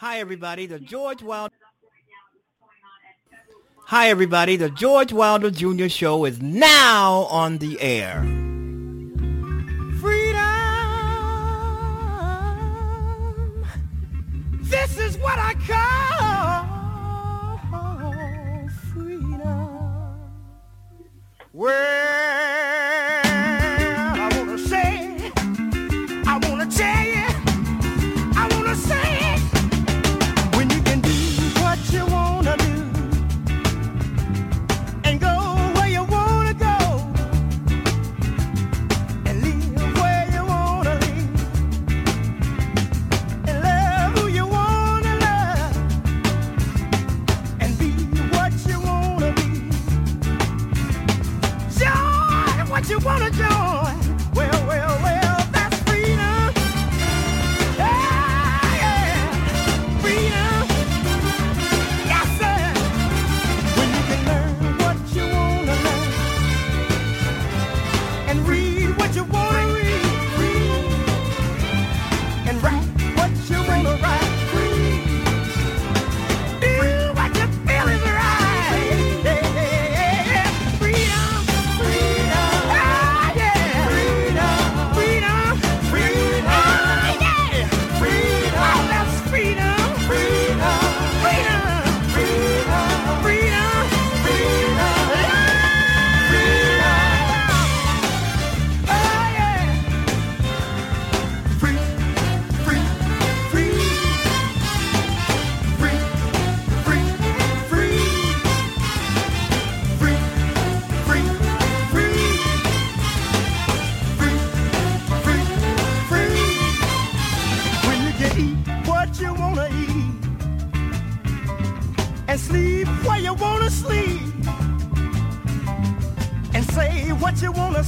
Hi, everybody. The George Wilder. Hi, everybody. The George Wilder Jr. Show is now on the air. Freedom. This is what I call freedom. Well,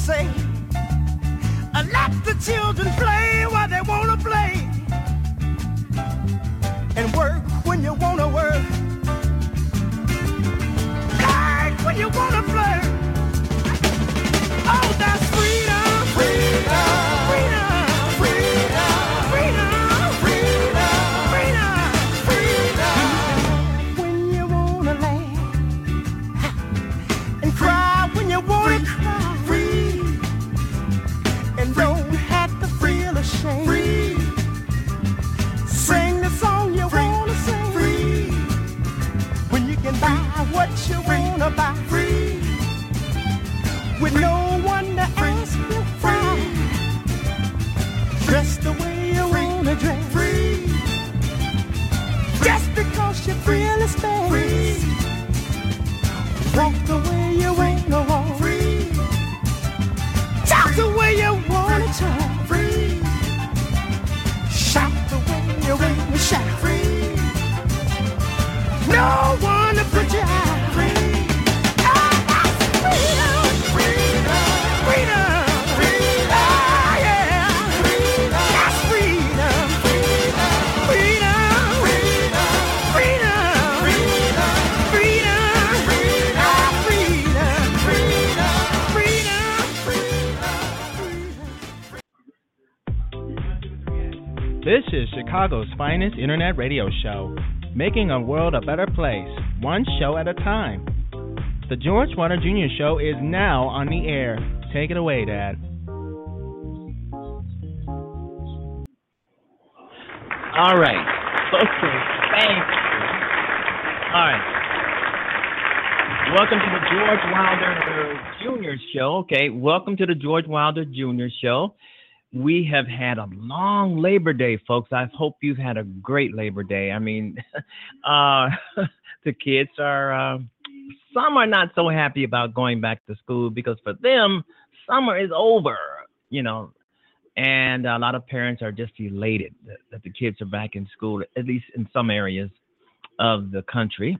say and let the children play Finest internet radio show, making a world a better place, one show at a time. The George Wilder Jr. Show is now on the air. Take it away, Dad. All right. Okay. Thanks. All right. Welcome to the George Wilder Jr. Show. Okay. Welcome to the George Wilder Jr. Show. We have had a long Labor Day, folks. I hope you've had a great Labor Day. I mean, uh, the kids are, uh, some are not so happy about going back to school because for them, summer is over. You know, and a lot of parents are just elated that, that the kids are back in school, at least in some areas of the country,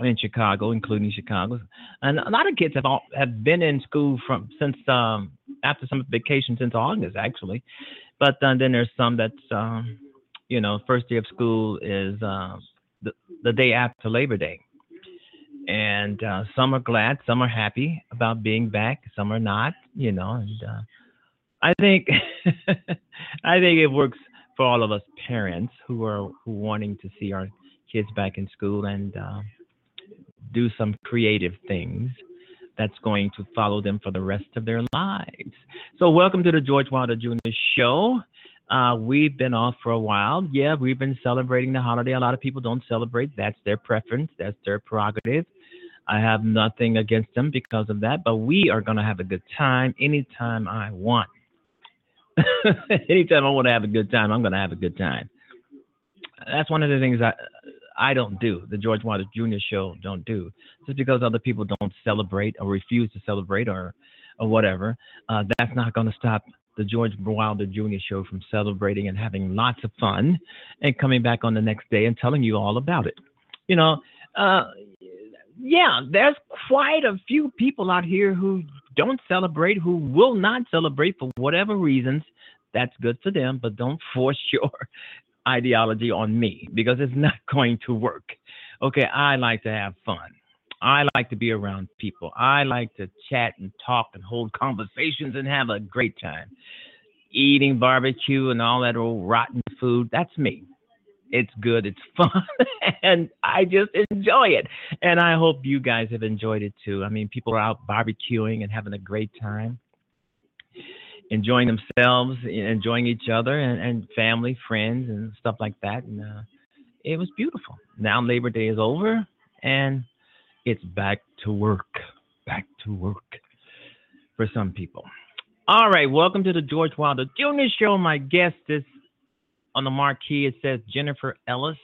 in Chicago, including Chicago. And a lot of kids have all, have been in school from since um, after some vacation since August, actually. But uh, then there's some that's um, you know first day of school is uh, the the day after Labor Day and uh, some are glad, some are happy about being back, some are not, you know. And uh, I think I think it works for all of us parents who are who wanting to see our kids back in school and uh, do some creative things that's going to follow them for the rest of their lives. So, welcome to the George Wilder Jr. Show. Uh, we've been off for a while. Yeah, we've been celebrating the holiday. A lot of people don't celebrate. That's their preference. That's their prerogative. I have nothing against them because of that, but we are going to have a good time anytime I want. anytime I want to have a good time, I'm going to have a good time. That's one of the things I I don't do. The George Wilder Jr. show don't do just because other people don't celebrate or refuse to celebrate or or whatever. Uh, that's not going to stop the George Wilder Jr. show from celebrating and having lots of fun and coming back on the next day and telling you all about it. You know, uh, yeah, there's quite a few people out here who don't celebrate, who will not celebrate for whatever reasons. That's good for them, but don't force your ideology on me because it's not going to work. Okay, I like to have fun. I like to be around people. I like to chat and talk and hold conversations and have a great time. Eating barbecue and all that old rotten food, that's me. It's good, it's fun, and I just enjoy it. And I hope you guys have enjoyed it too. I mean, people are out barbecuing and having a great time, enjoying themselves, enjoying each other, and, and family, friends, and stuff like that. And uh, it was beautiful. Now Labor Day is over, and it's back to work. Back to work for some people. All right, welcome to the George Wilder Jr. Show. My guest is on the marquee. It says Jennifer Ellis.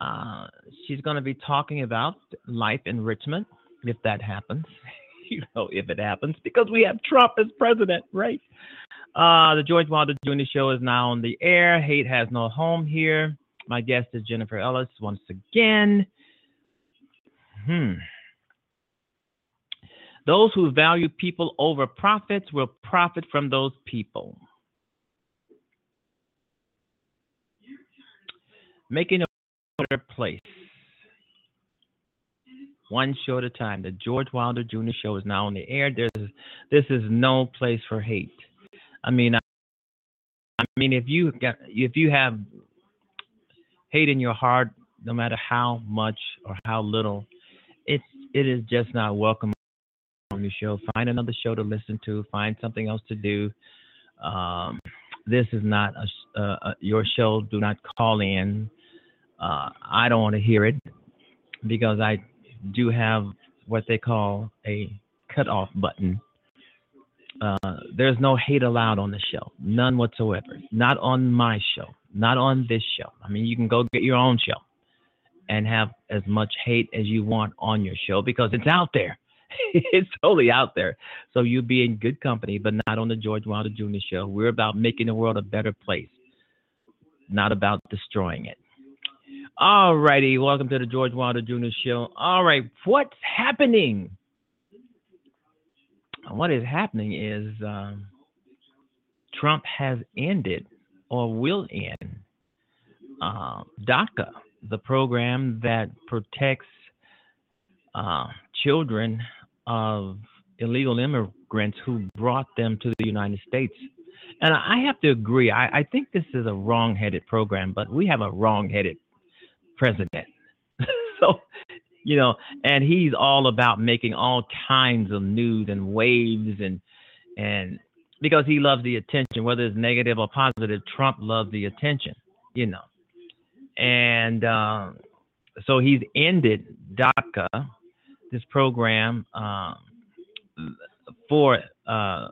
Uh, she's going to be talking about life enrichment, if that happens. you know, if it happens, because we have Trump as president, right? Uh, the George Wilder Jr. Show is now on the air. Hate has no home here. My guest is Jennifer Ellis once again. Hmm. Those who value people over profits will profit from those people. Making a better place. One show at a time. The George Wilder Jr. Show is now on the air. There's, this is no place for hate. I mean, I, I mean, if you got, if you have hate in your heart, no matter how much or how little, it's it is just not welcome on the show. Find another show to listen to. Find something else to do. Um, this is not a, uh, your show. Do not call in. Uh, I don't want to hear it because I do have what they call a cutoff button. Uh, there's no hate allowed on the show, none whatsoever. Not on my show, not on this show. I mean, you can go get your own show and have as much hate as you want on your show because it's out there. it's totally out there. So you'll be in good company, but not on the George Wilder Jr. show. We're about making the world a better place, not about destroying it. All righty, welcome to the George Wilder Jr. show. All right, what's happening? What is happening is um, Trump has ended or will end uh, DACA the program that protects uh, children of illegal immigrants who brought them to the United States. And I have to agree, I, I think this is a wrong headed program, but we have a wrong headed president. so, you know, and he's all about making all kinds of news and waves and, and, because he loves the attention, whether it's negative or positive, Trump loves the attention, you know and um, so he's ended DACA, this program um, for uh,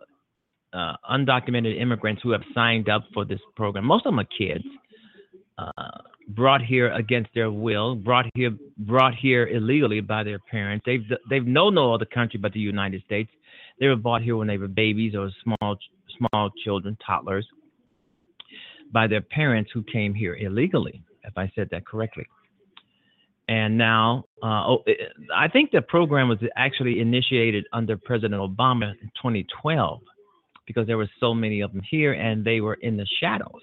uh, undocumented immigrants who have signed up for this program. Most of them are kids. Uh, brought here against their will, brought here brought here illegally by their parents. They've they've known no other country but the United States. They were brought here when they were babies or small small children, toddlers, by their parents who came here illegally, if I said that correctly. And now, uh, oh, I think the program was actually initiated under President Obama in 2012 because there were so many of them here and they were in the shadows.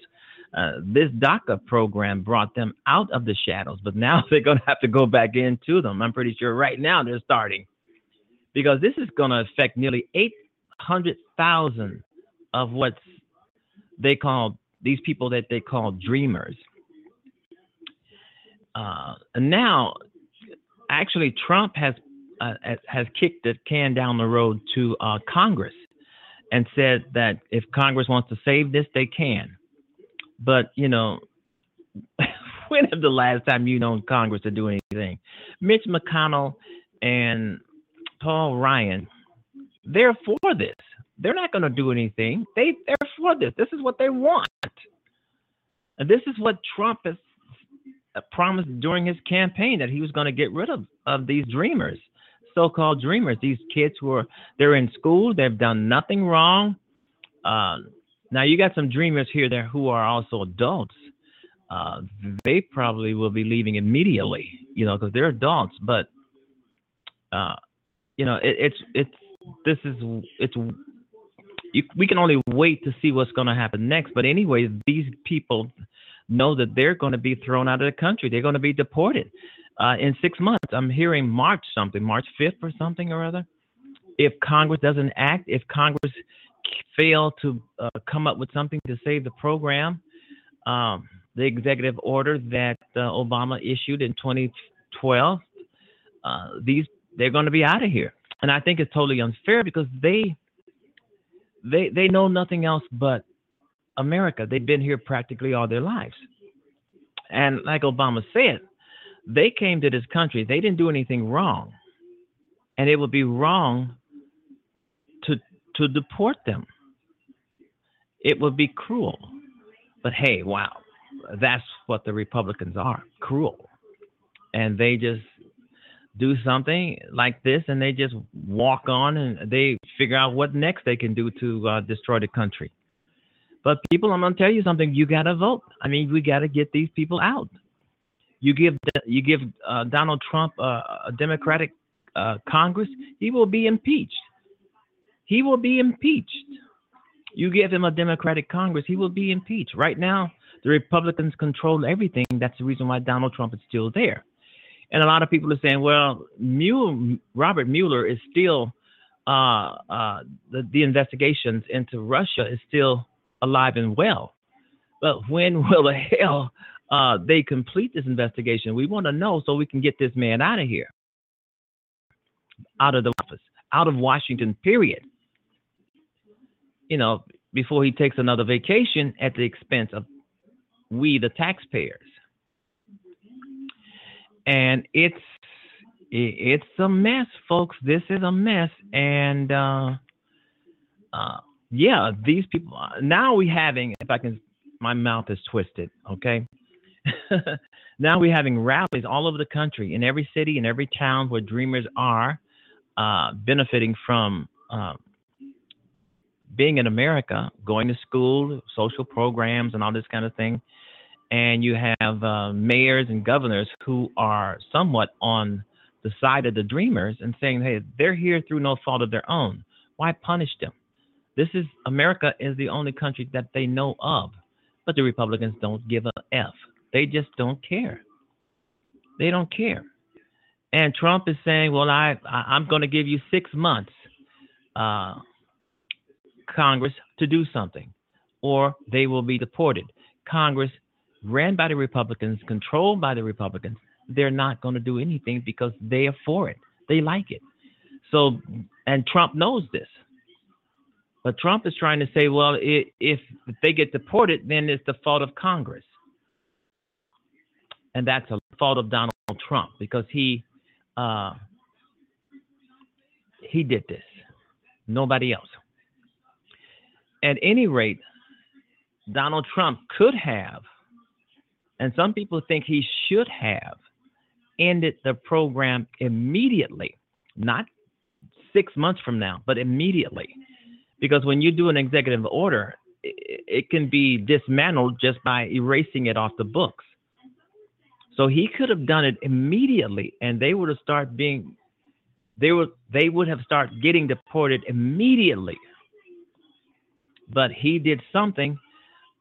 Uh, this DACA program brought them out of the shadows, but now they're going to have to go back into them. I'm pretty sure right now they're starting because this is going to affect nearly 800,000 of what they call these people that they call dreamers. Uh, and now, actually, Trump has uh, has- kicked the can down the road to uh, Congress and said that if Congress wants to save this, they can. But you know, when is the last time you known Congress to do anything? Mitch McConnell and Paul Ryan, they're for this. They're not going to do anything. They they're for this. This is what they want. And this is what Trump has promised during his campaign that he was going to get rid of of these dreamers, so-called dreamers. These kids who are they're in school, they've done nothing wrong. Uh, now you got some dreamers here there who are also adults. Uh, they probably will be leaving immediately, you know, because they're adults. But uh, you know, it, it's it's this is it's you, we can only wait to see what's going to happen next. But anyway, these people know that they're going to be thrown out of the country. They're going to be deported uh, in six months. I'm hearing March something, March 5th or something or other. If Congress doesn't act, if Congress fail to uh, come up with something to save the program, um, the executive order that uh, Obama issued in 2012, uh, these they're going to be out of here. And I think it's totally unfair because they they they know nothing else but America. They've been here practically all their lives. And like Obama said, they came to this country. They didn't do anything wrong. And it would be wrong to to deport them. It would be cruel. But hey, wow. That's what the Republicans are. Cruel. And they just do something like this and they just walk on and they figure out what next they can do to uh, destroy the country. But people, I'm gonna tell you something. You gotta vote. I mean, we gotta get these people out. You give you give uh, Donald Trump uh, a Democratic uh, Congress, he will be impeached. He will be impeached. You give him a Democratic Congress, he will be impeached. Right now, the Republicans control everything. That's the reason why Donald Trump is still there. And a lot of people are saying, well, Mueller, Robert Mueller is still uh, uh, the, the investigations into Russia is still alive and well. But when will the hell uh, they complete this investigation? We want to know so we can get this man out of here, out of the office, out of Washington, period. You know, before he takes another vacation at the expense of we, the taxpayers. And it's it's a mess, folks. This is a mess, and uh, uh, yeah, these people. Now we having, if I can, my mouth is twisted. Okay. now we're having rallies all over the country, in every city, in every town where dreamers are uh, benefiting from uh, being in America, going to school, social programs, and all this kind of thing. And you have uh, mayors and governors who are somewhat on the side of the dreamers and saying, hey, they're here through no fault of their own. Why punish them? This is America is the only country that they know of, but the Republicans don't give a f. They just don't care. They don't care. And Trump is saying, "Well, I, I I'm going to give you six months, uh, Congress, to do something, or they will be deported." Congress, ran by the Republicans, controlled by the Republicans, they're not going to do anything because they are for it. They like it. So, and Trump knows this. But Trump is trying to say, well, i if they get deported, then it's the fault of Congress. And that's a fault of Donald Trump because he uh, he did this. Nobody else. At any rate, Donald Trump could have, and some people think he should have, ended the program immediately, not six months from now, but immediately because when you do an executive order, it, can be dismantled just by erasing it off the books. So he could have done it immediately, and they would have started being, they would they would have started getting deported immediately. But he did something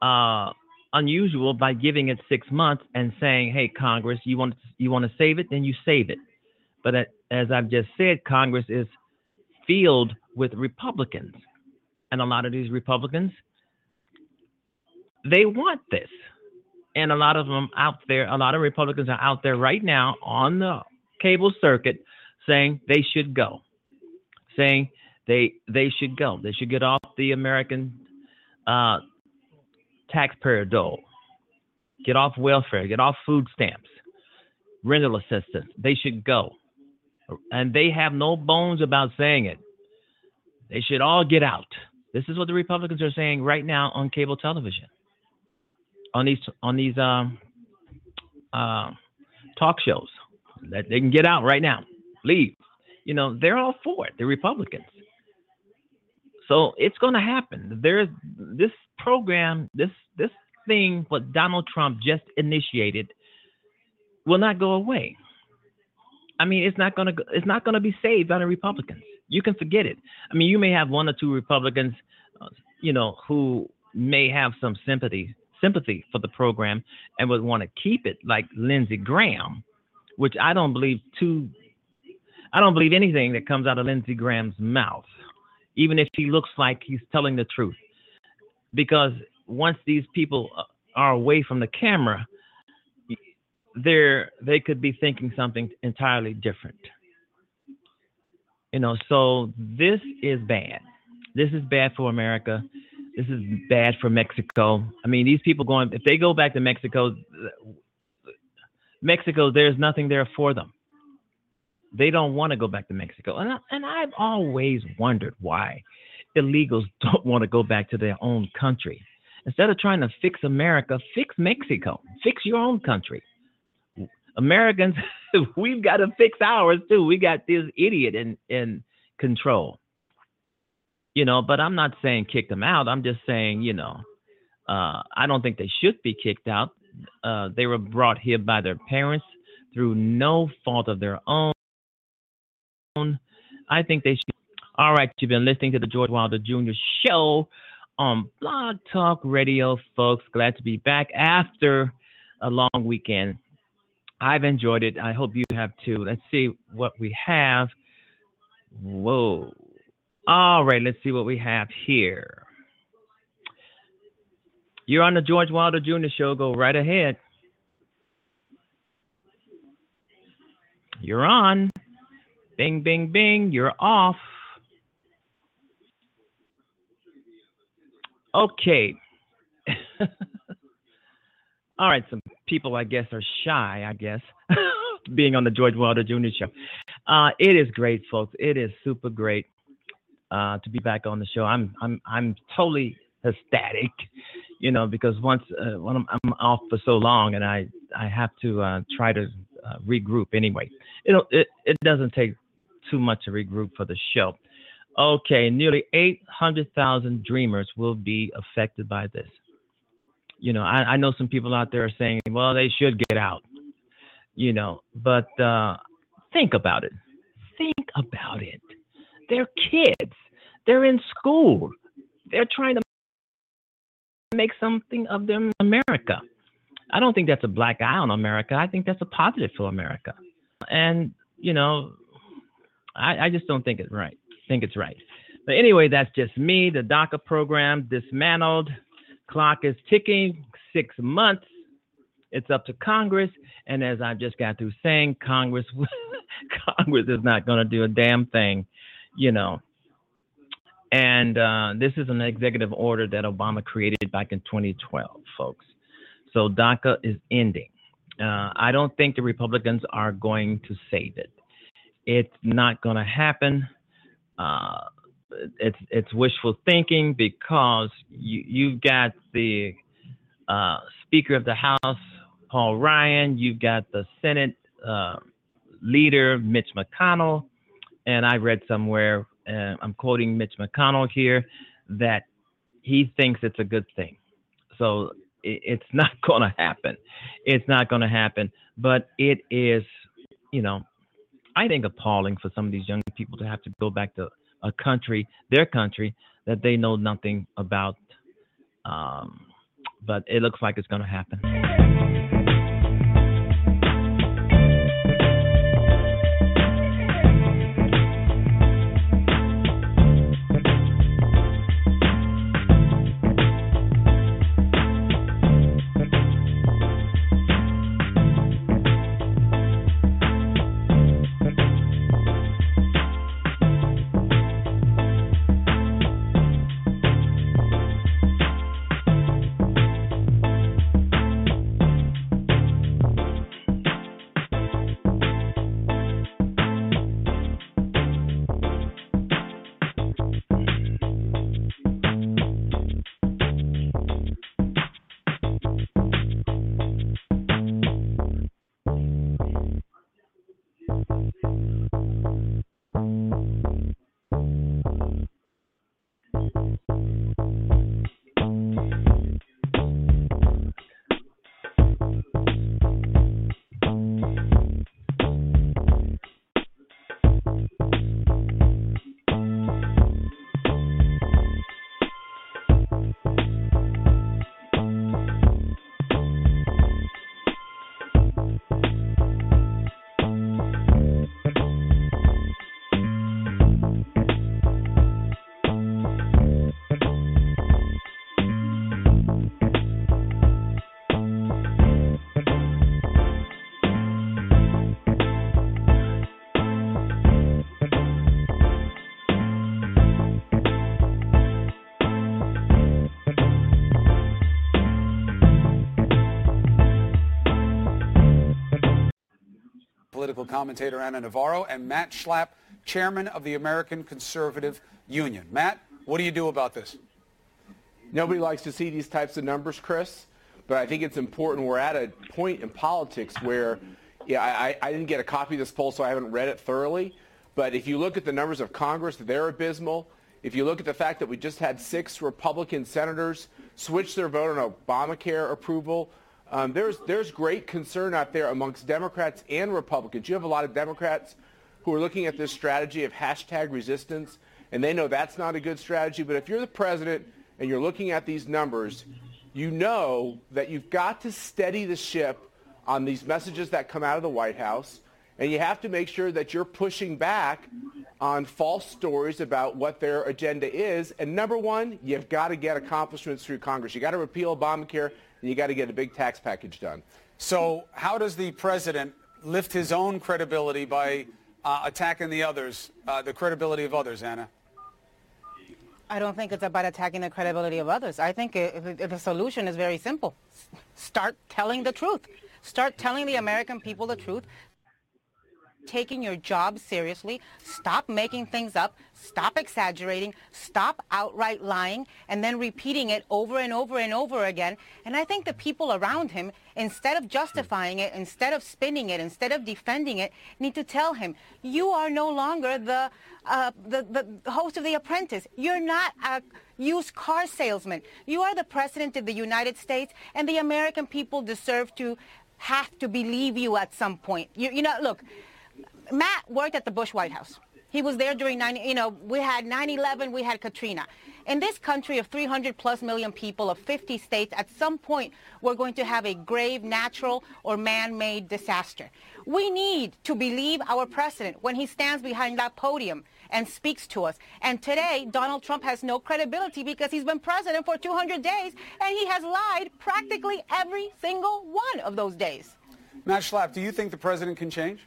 uh, unusual by giving it six months and saying, "Hey, Congress, you want you want to save it, then you save it." But as I've just said, Congress is filled with Republicans, and a lot of these Republicans they want this, and a lot of them out there, a lot of Republicans are out there right now on the cable circuit saying they should go, saying they they should go, they should get off the American uh, taxpayer dole, get off welfare, get off food stamps, rental assistance. They should go. And they have no bones about saying it. They should all get out. This is what the Republicans are saying right now on cable television. On these on these um, uh, talk shows. That they can get out right now. Leave. You know, they're all for it, the Republicans. So it's going to happen. There's this program, this this thing what Donald Trump just initiated will not go away. I mean, it's not going to it's not going to be saved by the Republicans. You can forget it. I mean, you may have one or two Republicans, uh, you know, who may have some sympathy sympathy for the program and would want to keep it, like Lindsey Graham, which I don't believe too. I don't believe anything that comes out of Lindsey Graham's mouth, even if he looks like he's telling the truth, because once these people uh, are away from the camera, they're they could be thinking something entirely different. You know, so this is bad. This is bad for America. This is bad for Mexico. I mean, these people going if they go back to Mexico, Mexico, there's nothing there for them. They don't want to go back to Mexico, and I, and I've always wondered why illegals don't want to go back to their own country. Instead of trying to fix America, fix Mexico, fix your own country. Americans, we've got to fix ours too. We got this idiot in in control. You know, but I'm not saying kick them out. I'm just saying, you know, uh, I don't think they should be kicked out. Uh, they were brought here by their parents through no fault of their own. I think they should. All right, you've been listening to the George Wilder Jr. Show on Blog Talk Radio, folks. Glad to be back after a long weekend. I've enjoyed it. I hope you have too. Let's see what we have. Whoa. All right, let's see what we have here. You're on the George Wilder Jr. Show. Go right ahead. You're on. Bing, bing, bing. You're off. Okay. All right, some people I guess are shy, I guess, being on the George Wilder Jr. show. Uh, it is great, folks. It is super great uh, to be back on the show. I'm I'm I'm totally ecstatic, you know, because once uh, when I'm, I'm off for so long and I I have to uh, try to uh, regroup anyway. It it it doesn't take too much to regroup for the show. Okay, nearly 800,000 dreamers will be affected by this. You know, I, I know some people out there are saying, well, they should get out, you know, but uh, think about it. Think about it. They're kids, they're in school, they're trying to make something of them America. I don't think that's a black eye on America. I think that's a positive for America. And, you know, I, I just don't think it's right think it's right. But anyway, that's just me. The DACA program dismantled. Clock is ticking. Six months. It's up to Congress. And as I've just got through saying, Congress Congress is not going to do a damn thing, you know. And uh, this is an executive order that Obama created back in 2012, folks. So DACA is ending. Uh, I don't think the Republicans are going to save it. It's not going to happen uh, it's it's wishful thinking because you you've got the uh, Speaker of the House Paul Ryan, you've got the Senate uh, leader Mitch McConnell, and I read somewhere uh, I'm quoting Mitch McConnell here, that he thinks it's a good thing. So it, it's not going to happen. It's not going to happen. But it is, you know, I think appalling for some of these young people to have to go back to a country, their country, that they know nothing about. Um, but it looks like it's going to happen. Commentator Anna Navarro, and Matt Schlapp, chairman of the American Conservative Union. Matt, what do you do about this? Nobody likes to see these types of numbers, Chris, but I think it's important. We're at a point in politics where, yeah, I, I didn't get a copy of this poll, so I haven't read it thoroughly. But if you look at the numbers of Congress, they're abysmal. If you look at the fact that we just had six Republican senators switch their vote on Obamacare approval, um, there's, there's great concern out there amongst Democrats and Republicans. You have a lot of Democrats who are looking at this strategy of hashtag resistance, and they know that's not a good strategy. But if you're the president and you're looking at these numbers, you know that you've got to steady the ship on these messages that come out of the White House, and you have to make sure that you're pushing back on false stories about what their agenda is. And number one, you've got to get accomplishments through Congress. You've got to repeal Obamacare and you got to get a big tax package done. So how does the president lift his own credibility by uh, attacking the others, uh, the credibility of others, Anna? I don't think it's about attacking the credibility of others. I think if, if the solution is very simple. Start telling the truth. Start telling the American people the truth taking your job seriously. Stop making things up. Stop exaggerating. Stop outright lying and then repeating it over and over and over again. And I think the people around him, instead of justifying it, instead of spinning it, instead of defending it, need to tell him, you are no longer the, uh, the, the host of The Apprentice. You're not a used car salesman. You are the president of the United States, and the American people deserve to have to believe you at some point. You, you know, look, Matt worked at the Bush White House. He was there during 9, you know, we had 9-11, we had Katrina. In this country of 300 plus million people of 50 states, at some point, we're going to have a grave natural or man-made disaster. We need to believe our president when he stands behind that podium and speaks to us. And today, Donald Trump has no credibility because he's been president for 200 days and he has lied practically every single one of those days. Matt Schlapp, do you think the president can change?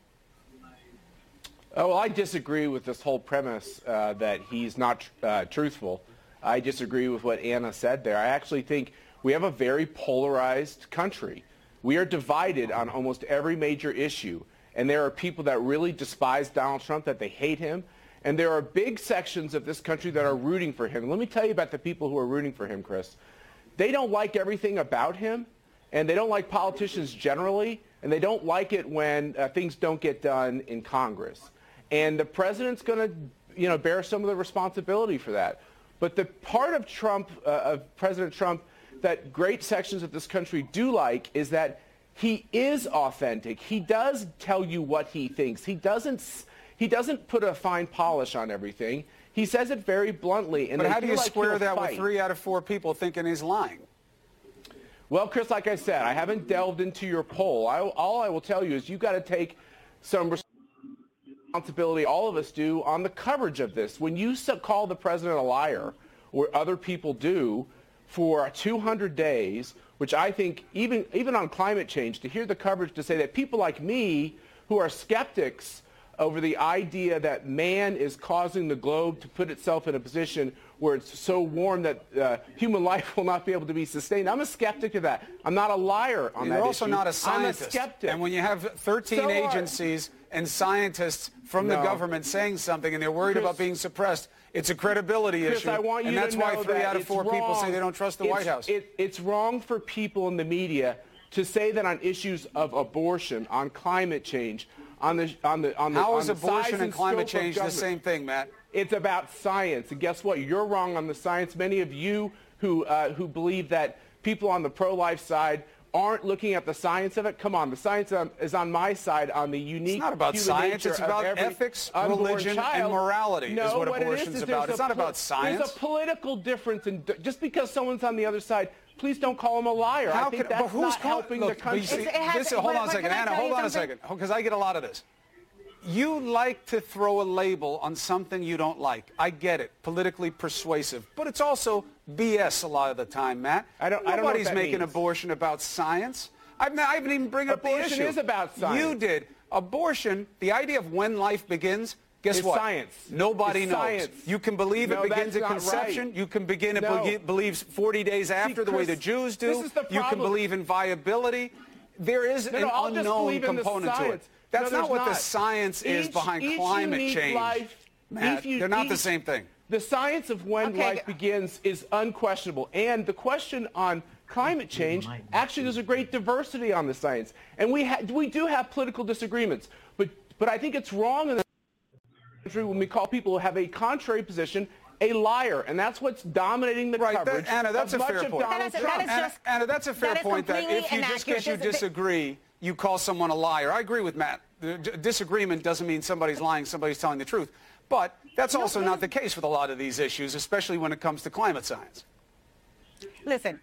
Oh, well, I disagree with this whole premise uh, that he's not uh, truthful. I disagree with what Anna said there. I actually think we have a very polarized country. We are divided on almost every major issue. And there are people that really despise Donald Trump, that they hate him. And there are big sections of this country that are rooting for him. let me tell you about the people who are rooting for him, Chris. They don't like everything about him, and they don't like politicians generally, and they don't like it when uh, things don't get done in Congress. And the president's going to you know, bear some of the responsibility for that. But the part of Trump, uh, of President Trump, that great sections of this country do like is that he is authentic. He does tell you what he thinks. He doesn't, he doesn't put a fine polish on everything. He says it very bluntly. And But how do you like square that with three out of four people thinking he's lying? Well, Chris, like I said, I haven't delved into your poll. I, all I will tell you is you've got to take some responsibility, all of us do, on the coverage of this. When you call the president a liar, or other people do, for 200 days, which I think even even on climate change, to hear the coverage to say that people like me, who are skeptics over the idea that man is causing the globe to put itself in a position where it's so warm that uh, human life will not be able to be sustained. I'm a skeptic of that. I'm not a liar on that. You're that also issue. not a I'm a skeptic. And when you have 13 So are- agencies and scientists from the government saying something and they're worried Chris- about being suppressed, it's a credibility Chris, issue. I want you and that's to why know three that out of four people say wrong. they don't trust the It's- White House. It, it's wrong for people in the media to say that on issues of abortion, on climate change, on the on the on the How on is the abortion and climate change the same thing, Matt? It's about science, and guess what? You're wrong on the science. Many of you who uh, who believe that people on the pro-life side aren't looking at the science of it. Come on, the science is on my side on the unique. It's not about human science. It's about ethics, unborn religion, and child. morality is No, what it abortion's is about. there's It's a not about science. There's a political difference, and just because someone's on the other side, please don't call him a liar. How I think can, that's but who's not call- helping look, the country. see, It has- this, hold on a second, Anna. Hold you on a second, because I get a lot of this. You like to throw a label on something you don't like. I get it, politically persuasive, but it's also BS a lot of the time, Matt. I don't- I don't know Nobody's making means. abortion about science. I've, I haven't even bring up the Abortion issue. is about science. You did. Abortion, the idea of when life begins. Guess It's what? science. Nobody It's knows. science. You can believe No, it begins at conception. right. You can begin it No. be- believes 40 days after, the way the Jews do. this is the You can believe in viability. There is No, an no, I'll just unknown the component to it. Science. That's No, not there's what the not. science is behind each climate change. life- Matt, each u- they're not the same thing. The science of when Okay, life begins is unquestionable. And the question on climate change, actually there's a great diversity on the science. And we, ha- we do have political disagreements. But, but I think it's wrong in the country when we call people who have a contrary position a liar. And that's what's dominating the Right, that- Anna, that's a fair point. Donald That is- that Anna, just- Anna, that's a fair that is point. That if you just because you inaccurate. This- disagree, you call someone a liar. I agree with Matt. Disagreement doesn't mean somebody's lying, somebody's telling the truth. But that's also not the case with a lot of these issues, especially when it comes to climate science. Listen,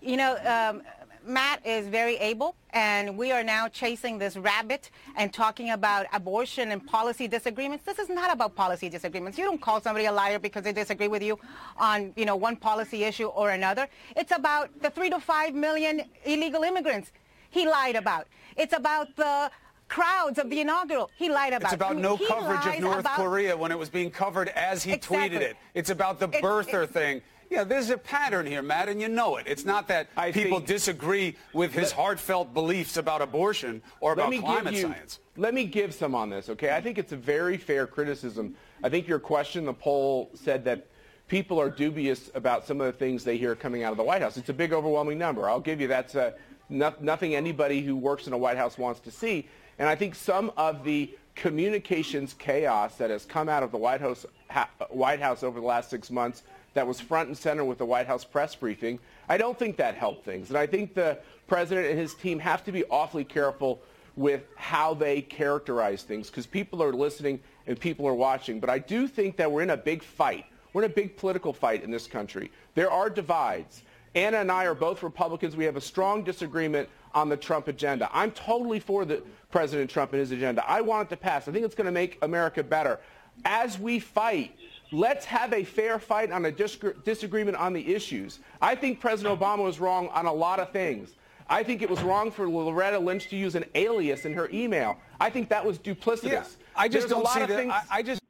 you know, um, Matt is very able, and we are now chasing this rabbit and talking about abortion and policy disagreements. This is not about policy disagreements. You don't call somebody a liar because they disagree with you on, you know, one policy issue or another. It's about the three to five million illegal immigrants he lied about. It's about the crowds of the inaugural he lied about. It's about no He coverage of North about- Korea when it was being covered as he Exactly. tweeted it. It's about the It's- birther it's- thing. Yeah, there's a pattern here, Matt, and you know it. It's not that I people think- disagree with his heartfelt beliefs about abortion or about let me climate give you, science. Let me give some on this, okay? I think it's a very fair criticism. I think your question, the poll said that people are dubious about some of the things they hear coming out of the White House. It's a big, overwhelming number. I'll give you that's uh, no, nothing anybody who works in a White House wants to see. And I think some of the communications chaos that has come out of the White House, ha, White House over the last six months that was front and center with the White House press briefing, I don't think that helped things. And I think the president and his team have to be awfully careful with how they characterize things because people are listening and people are watching. But I do think that we're in a big fight. We're in a big political fight in this country. There are divides. Anna and I are both Republicans. We have a strong disagreement on the Trump agenda. I'm totally for the President Trump and his agenda. I want it to pass. I think it's going to make America better. As we fight, let's have a fair fight on a disagre- disagreement on the issues. I think President Obama was wrong on a lot of things. I think it was wrong for Loretta Lynch to use an alias in her email. I think that was duplicitous. Yeah, I just There's a don't lot see of the, things. I, I just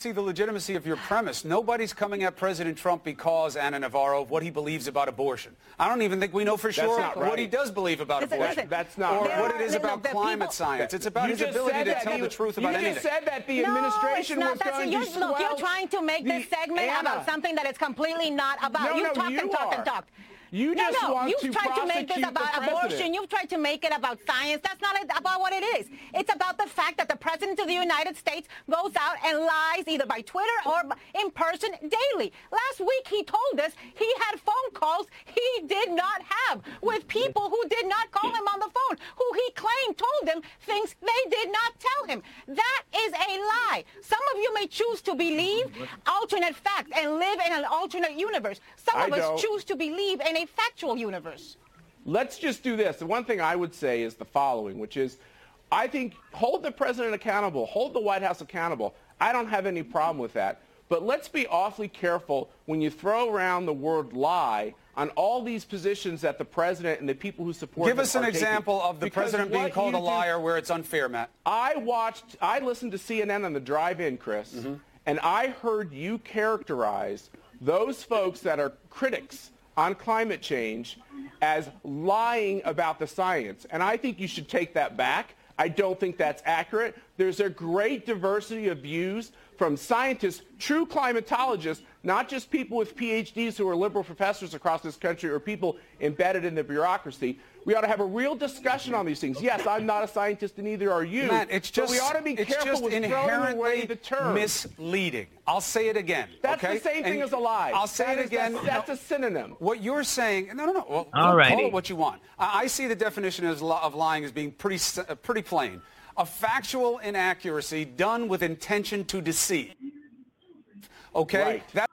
see the legitimacy of your premise. Nobody's coming at President Trump because Anna Navarro of what he believes about abortion. I don't even think we know for sure not what he does believe about Listen, abortion. listen. That's not or right. what it is There about the climate people- science. It's about You his just ability said to tell he- the truth you about just anything. said that the no, administration it's not. was That's, going you're, to Look, you're trying to make this segment Anna. about something that it's completely not about. No, you no, talked you and talked and talked. You no, just no, want you've to tried to make this about abortion. You've tried to make it about science. That's not about what it is. It's about the fact that the president of the United States goes out and lies either by Twitter or in person daily. Last week he told us he had phone calls he did not have with people who did not call him on the phone, who he claimed told him things they did not tell him. That is a lie. Some of you may choose to believe alternate facts and live in an alternate universe. Some of us choose to believe in a factual universe. Let's just do this. The one thing I would say is the following, which is I think hold the president accountable, hold the White House accountable. I don't have any problem with that. But let's be awfully careful when you throw around the word lie on all these positions that the president and the people who support Give him us an are taking. example of the Because president being called a you do- liar where it's unfair, Matt. I watched, I listened to CNN on the drive-in, Chris, Mm-hmm. and I heard you characterize those folks that are critics on climate change as lying about the science. And I think you should take that back. I don't think that's accurate. There's a great diversity of views from scientists, true climatologists, not just people with PhDs who are liberal professors across this country or people embedded in the bureaucracy. We ought to have a real discussion on these things. Yes, I'm not a scientist and neither are you. Matt, it's just but we ought to be it's careful just with throwing inherently away the term. misleading. I'll say it again. That's okay? the same thing And as a lie. I'll say That it is- again. That's, that's No, a synonym. What you're saying, no, no, no. Well, All call it what you want. I, I see the definition as of lying as being pretty, uh, pretty plain. A factual inaccuracy done with intention to deceive. Okay? Right. That,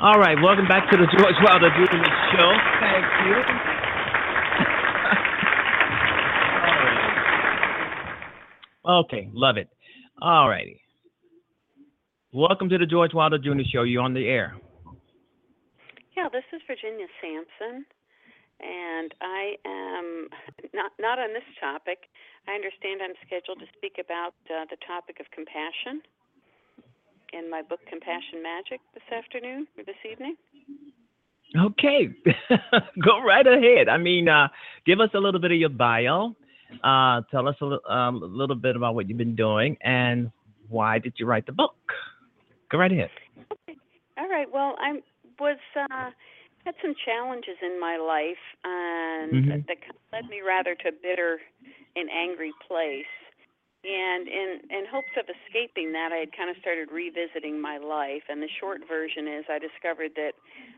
All right, welcome back to the George Wilder Jr. Show. Thank you. All right. Okay, love it. All righty. Welcome to the George Wilder Jr. Show. You're on the air. Yeah, this is Virginia Sampson, and I am not not on this topic. I understand I'm scheduled to speak about uh, the topic of compassion in my book Compassion Magic this afternoon or this evening. Okay, go right ahead. I mean, uh, give us a little bit of your bio. Uh, tell us a um, little bit about what you've been doing and why did you write the book. Go right ahead. Okay. All right. Well, I was uh, had some challenges in my life, and Mhm. that, that led me rather to a bitter and angry place. And in in hopes of escaping that, I had kind of started revisiting my life. And the short version is, I discovered that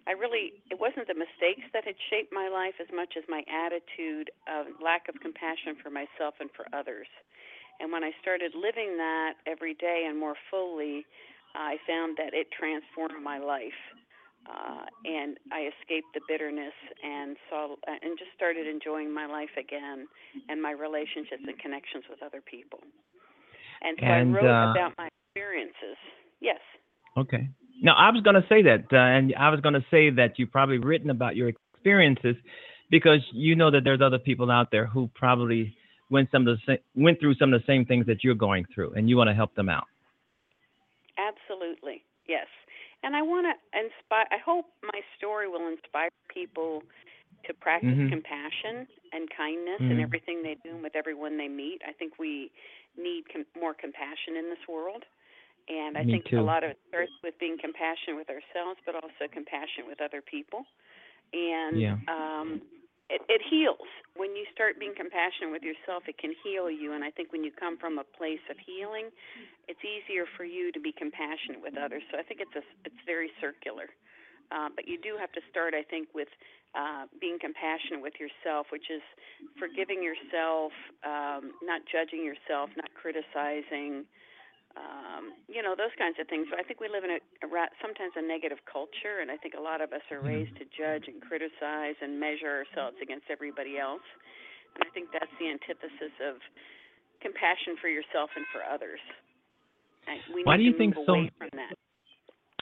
I really it wasn't the mistakes that had shaped my life as much as my attitude of lack of compassion for myself and for others. And when I started living that every day and more fully, I found that it transformed my life, uh, and I escaped the bitterness and saw and just started enjoying my life again and my relationships and connections with other people. And so And, I wrote uh, about my experiences. Yes. Okay. Now, I was going to say that, uh, and I was going to say that you've probably written about your experiences because you know that there's other people out there who probably went some of the sa- went through some of the same things that you're going through, and you want to help them out. Absolutely, yes. And I want to inspire. I hope my story will inspire people to practice Mhm. compassion and kindness Mhm. in everything they do and with everyone they meet. I think we need com- more compassion in this world, and I Me think too. a lot of it starts with being compassionate with ourselves, but also compassionate with other people. And Yeah. um, it, it heals when you start being compassionate with yourself. It can heal you, and I think when you come from a place of healing, it's easier for you to be compassionate with others. So I think it's a it's very circular. Uh, but you do have to start, I think, with uh, being compassionate with yourself, which is forgiving yourself, um, not judging yourself, not criticizing, um, you know, those kinds of things. But I think we live in a, a ra- sometimes a negative culture, and I think a lot of us are raised to judge and criticize and measure ourselves against everybody else. And I think that's the antithesis of compassion for yourself and for others. And we Why do you think so-.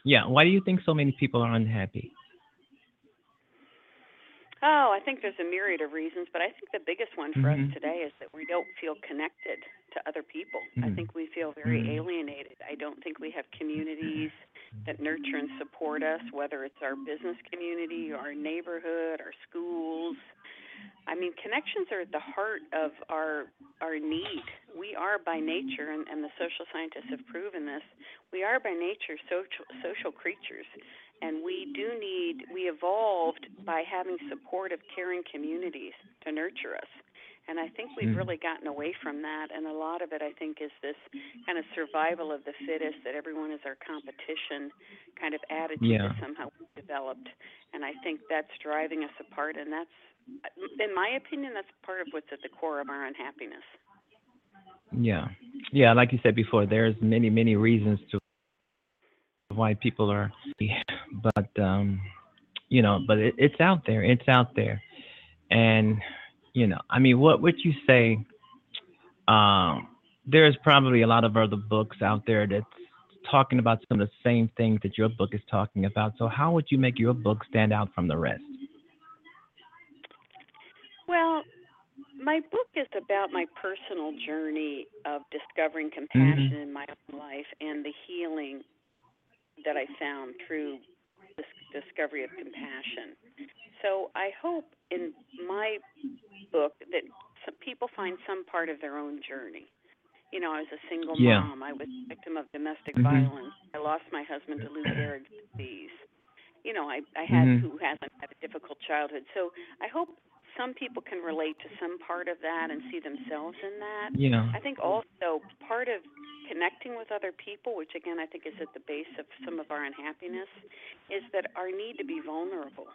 Yeah. Why do you think so many people are unhappy? Oh, I think there's a myriad of reasons, but I think the biggest one for Mhm. us today is that we don't feel connected to other people. I Mhm. think we feel very Mhm. alienated. I don't think we have communities that nurture and support us, whether it's our business community, our neighborhood, our schools. I mean, connections are at the heart of our our need. We are by nature, and, and the social scientists have proven this. We are by nature social social creatures, and we do need. We evolved by having supportive, caring communities to nurture us. And I think we've Mm. really gotten away from that. And a lot of it, I think, is this kind of survival of the fittest, that everyone is our competition kind of attitude Yeah. that somehow we've developed. And I think that's driving us apart. And that's, in my opinion, that's part of what's at the core of our unhappiness. Yeah, yeah. Like you said before, there's many, many reasons to why people are, but um, you know, but it, it's out there. It's out there, and you know, I mean, what would you say? Um, there's probably a lot of other books out there that's talking about some of the same things that your book is talking about. So, how would you make your book stand out from the rest? Well, my book is about my personal journey of discovering compassion Mhm. in my own life and the healing that I found through this discovery of compassion. So I hope in my book that some people find some part of their own journey. You know, I was a single Yeah. mom. I was a victim of domestic Mhm. violence. I lost my husband to Lou Gehrig's disease. You know, I I had Mhm. who hasn't had a difficult childhood. So I hope some people can relate to some part of that and see themselves in that. Yeah. I think also part of connecting with other people, which again I think is at the base of some of our unhappiness, is that our need to be vulnerable.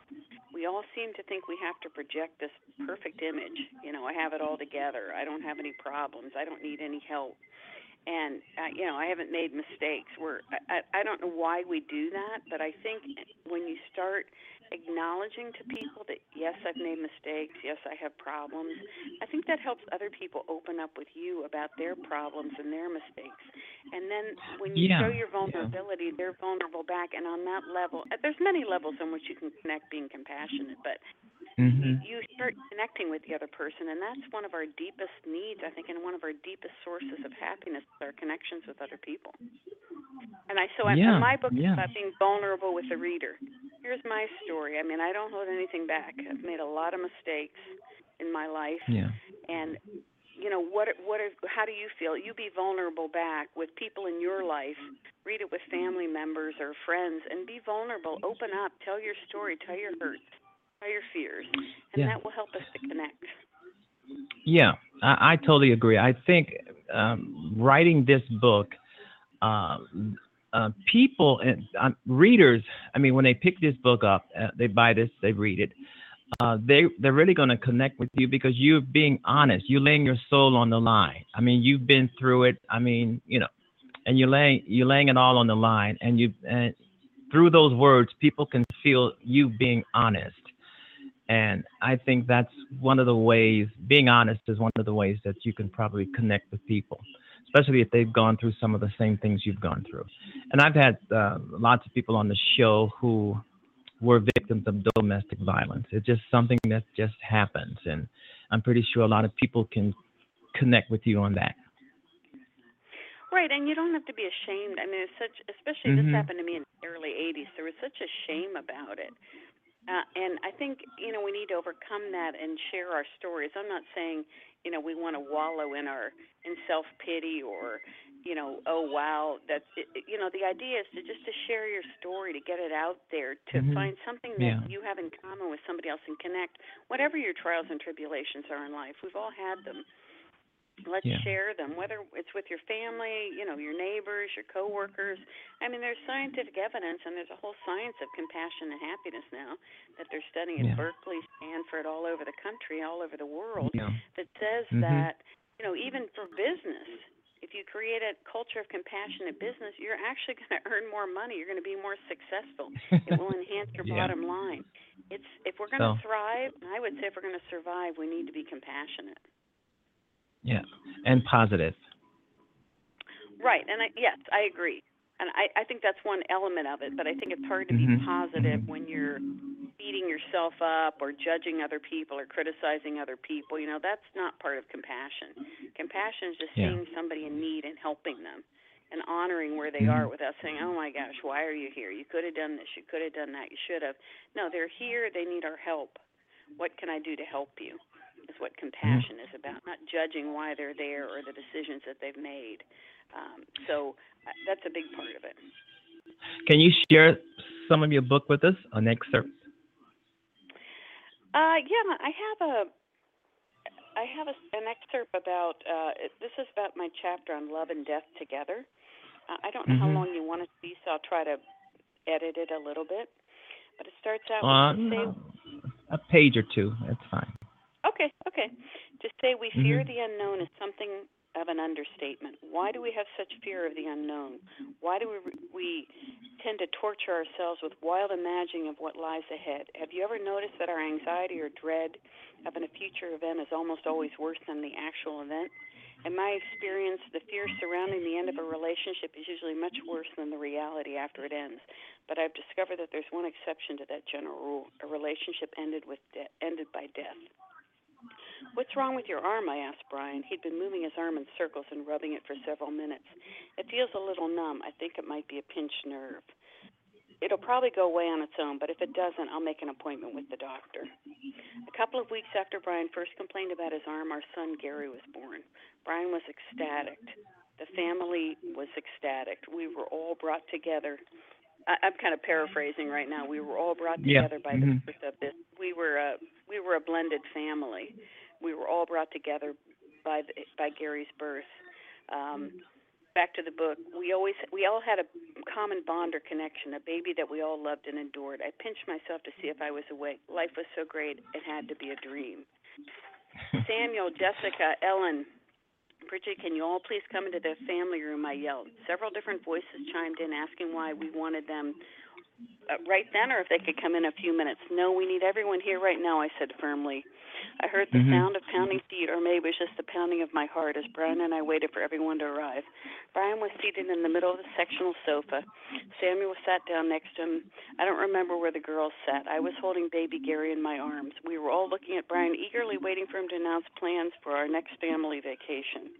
We all seem to think we have to project this perfect image. You know, I have it all together. I don't have any problems. I don't need any help. And uh, you know, I haven't made mistakes. We're I, I don't know why we do that, but I think when you start acknowledging to people that yes, I've made mistakes, yes, I have problems, I think that helps other people open up with you about their problems and their mistakes. And then when you Yeah, show your yeah. vulnerability, they're vulnerable back. And on that level, there's many levels in which you can connect being compassionate, but Mhm. you start connecting with the other person, and that's one of our deepest needs, I think, and one of our deepest sources of happiness is our connections with other people. And I so I, Yeah, and my book yeah. is about being vulnerable with the reader. Here's my story. I mean, I don't hold anything back. I've made a lot of mistakes in my life, Yeah. and you know what? What? Are, how do you feel? You be vulnerable back with people in your life. Read it with family members or friends, and be vulnerable. Open up. Tell your story. Tell your hurts. Your fears, and Yeah. that will help us to connect. Yeah, I, I totally agree. I think um, writing this book, um, uh, people and um, readers, I mean, when they pick this book up, uh, they buy this, they read it. Uh, they they're really going to connect with you because you're being honest. You're laying your soul on the line. I mean, you've been through it. I mean, you know, and you're laying you're laying it all on the line. And you and through those words, people can feel you being honest. And I think that's one of the ways, being honest is one of the ways that you can probably connect with people, especially if they've gone through some of the same things you've gone through. And I've had uh, lots of people on the show who were victims of domestic violence. It's just something that just happens. And I'm pretty sure a lot of people can connect with you on that. Right, and you don't have to be ashamed. I mean, it's such, especially this Mhm. happened to me in the early '80s. There was such a shame about it, uh, and I think you know we need to overcome that and share our stories. I'm not saying you know we want to wallow in our in self pity or you know oh wow that's it, you know the idea is to just to share your story to get it out there to Mhm. find something that Yeah. you have in common with somebody else and connect whatever your trials and tribulations are in life we've all had them let's Yeah. share them whether it's with your family you know your neighbors your coworkers i mean there's scientific evidence and there's a whole science of compassion and happiness now that they're studying at Yeah. berkeley stanford all over the country all over the world Yeah. that says Mhm. that you know even for business if you create a culture of compassion in business you're actually going to earn more money you're going to be more successful it will enhance your Yeah. bottom line it's if we're going to So- thrive i would say if we're going to survive we need to be compassionate Yeah. And positive. Right, and I, yes, I agree, and I, I think that's one element of it. But I think it's hard to be Mhm, positive when you're beating yourself up or judging other people or criticizing other people. You know, that's not part of compassion. Compassion is just Yeah. seeing somebody in need and helping them, and honoring where they Mhm. are without saying, "Oh my gosh, why are you here? You could have done this. You could have done that. You should have." No, they're here. They need our help. What can I do to help you? Is what compassion is about. Not judging why they're there or the decisions that they've made. Um, so uh, that's a big part of it. Can you share some of your book with us, an excerpt? Uh, yeah, I have a, I have a, an excerpt about. Uh, it, this is about my chapter on love and death together. Uh, I don't know how Mhm. long you want it to be, so I'll try to edit it a little bit. But it starts out Uh, with to a page or two. That's fine. Okay, okay. To say we fear Mhm. the unknown is something of an understatement. Why do we have such fear of the unknown? Why do we we tend to torture ourselves with wild imagining of what lies ahead? Have you ever noticed that our anxiety or dread of a future event is almost always worse than the actual event? In my experience, the fear surrounding the end of a relationship is usually much worse than the reality after it ends. But I've discovered that there's one exception to that general rule: a relationship ended with de- ended by death. What's wrong with your arm? I asked Brian. He'd been moving his arm in circles and rubbing it for several minutes. It feels a little numb. I think it might be a pinched nerve. It'll probably go away on its own, but if it doesn't, I'll make an appointment with the doctor. A couple of weeks after Brian first complained about his arm, our son Gary was born. Brian was ecstatic. The family was ecstatic. We were all brought together. I, I'm kind of paraphrasing right now. We were all brought Yeah. together by Mhm. the birth of this. We were a we were a blended family. We were all brought together by the, by Gary's birth. Um, back to the book. We always we all had a common bond or connection, a baby that we all loved and endured. I pinched myself to see if I was awake. Life was so great, it had to be a dream. Samuel, Jessica, Ellen, Bridget, can you all please come into the family room? I yelled. Several different voices chimed in asking why we wanted them right then or if they could come in a few minutes. No, we need everyone here right now, I said firmly. I heard the Mhm. sound of pounding feet, or maybe it was just the pounding of my heart as Brian and I waited for everyone to arrive. Brian was seated in the middle of the sectional sofa. Samuel sat down next to him. I don't remember where the girls sat. I was holding baby Gary in my arms. We were all looking at Brian, eagerly waiting for him to announce plans for our next family vacation.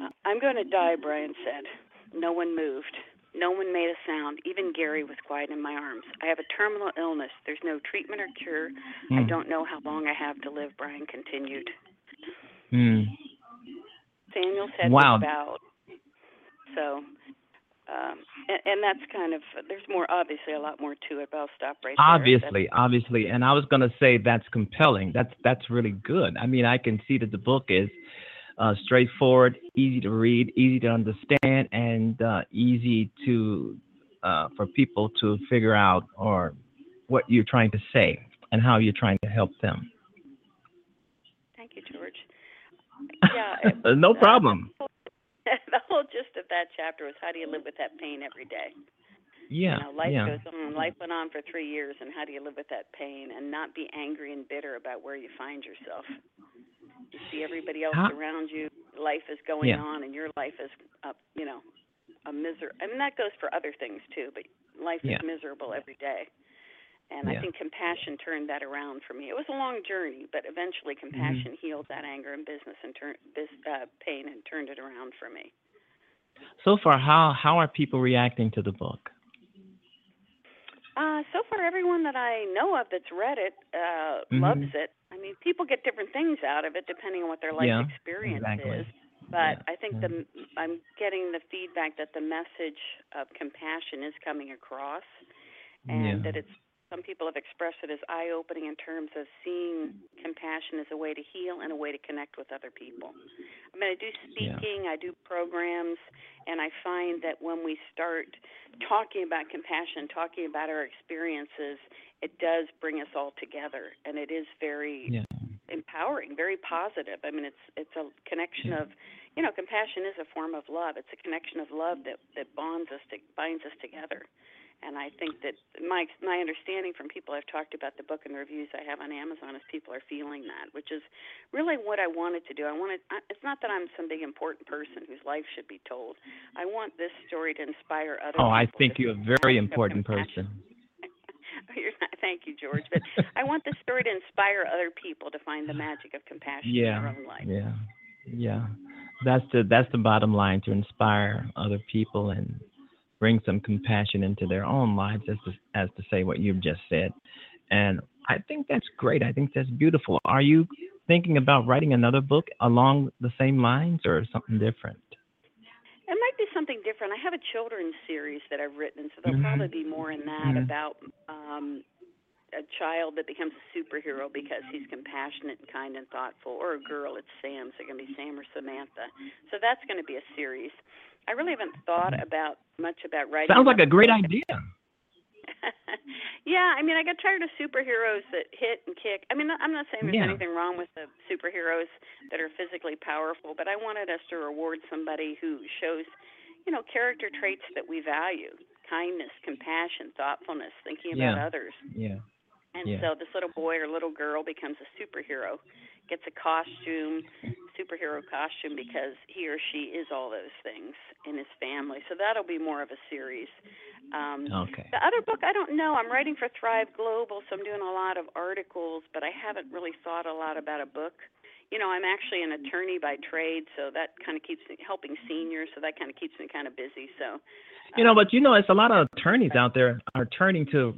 Uh, I'm going to die, Brian said. No one moved. No one made a sound. Even Gary was quiet in my arms. I have a terminal illness. There's no treatment or cure. I Hmm. don't know how long I have to live, Brian continued. Hmm. Samuel's head Wow. was bowed. So, um, and, and that's kind of, there's more, obviously a lot more to it, but I'll stop right there. Obviously, obviously, and I was gonna say that's compelling. That's that's really good. I mean, I can see that the book is uh, straightforward, easy to read, easy to understand, and uh, easy to uh, for people to figure out or what you're trying to say and how you're trying to help them. Thank you, George. Yeah. it- no uh, problem. the whole gist of that chapter was how do you live with that pain every day? Yeah, You know, life yeah. goes on. Life went on for three years, and how do you live with that pain and not be angry and bitter about where you find yourself? You see everybody else How- around you. Life is going Yeah. on, and your life is, uh, you know, a miser. I mean, that goes for other things too, but life Yeah. is miserable every day. And Yeah. I think compassion turned that around for me. It was a long journey, but eventually Mm-hmm. compassion healed that anger and business and turn this uh, pain and turned it around for me. So far, how how are people reacting to the book? Uh, so far, everyone that I know of that's read it uh, Mhm. loves it. I mean, people get different things out of it depending on what their life Yeah, experience exactly. is. But I think the I'm getting the feedback that the message of compassion is coming across, and Yeah. that it's some people have expressed it as eye-opening in terms of seeing compassion as a way to heal and a way to connect with other people. I mean, I do speaking, I do programs, and I find that when we start talking about compassion, talking about our experiences, it does bring us all together, and it is very Yeah. empowering, very positive. I mean, it's it's a connection of, you know, compassion is a form of love. It's a connection of love that that bonds us, to, binds us together. And I think that my my understanding from people I've talked about the book and the reviews I have on Amazon is people are feeling that, which is really what I wanted to do. I wanted. I- It's not that I'm some big important person whose life should be told. I want this story to inspire other. Oh, I think you're a very important person. You're not, thank you, George. But I want this story to inspire other people to find the magic of compassion in their own life. yeah, yeah. That's the that's the bottom line to inspire other people and bring some compassion into their own lives, as to, as to say what you've just said. And I think that's great. I think that's beautiful. Are you thinking about writing another book along the same lines or something different? It might be something different. I have a children's series that I've written, so there'll Mhm. probably be more in that Mhm. about um a child that becomes a superhero because he's compassionate and kind and thoughtful, or a girl, it's Sam. So it can be Sam or Samantha. So that's going to be a series. I really haven't thought about much about writing. Sounds like a great idea. yeah, I mean, I got tired of superheroes that hit and kick. I mean, I'm not saying there's Yeah. anything wrong with the superheroes that are physically powerful, but I wanted us to reward somebody who shows, you know, character traits that we value: kindness, compassion, thoughtfulness, thinking about Yeah. others. Yeah. And Yeah. so this little boy or little girl becomes a superhero, gets a costume, superhero costume because he or she is all those things in his family. So that'll be more of a series. Um, Okay. the other book, I don't know. I'm writing for Thrive Global, so I'm doing a lot of articles, but I haven't really thought a lot about a book. You know, I'm actually an attorney by trade, so that kind of keeps me helping seniors, so that kind of keeps me kind of busy. So, You know, but you know, it's a lot of attorneys out there are turning to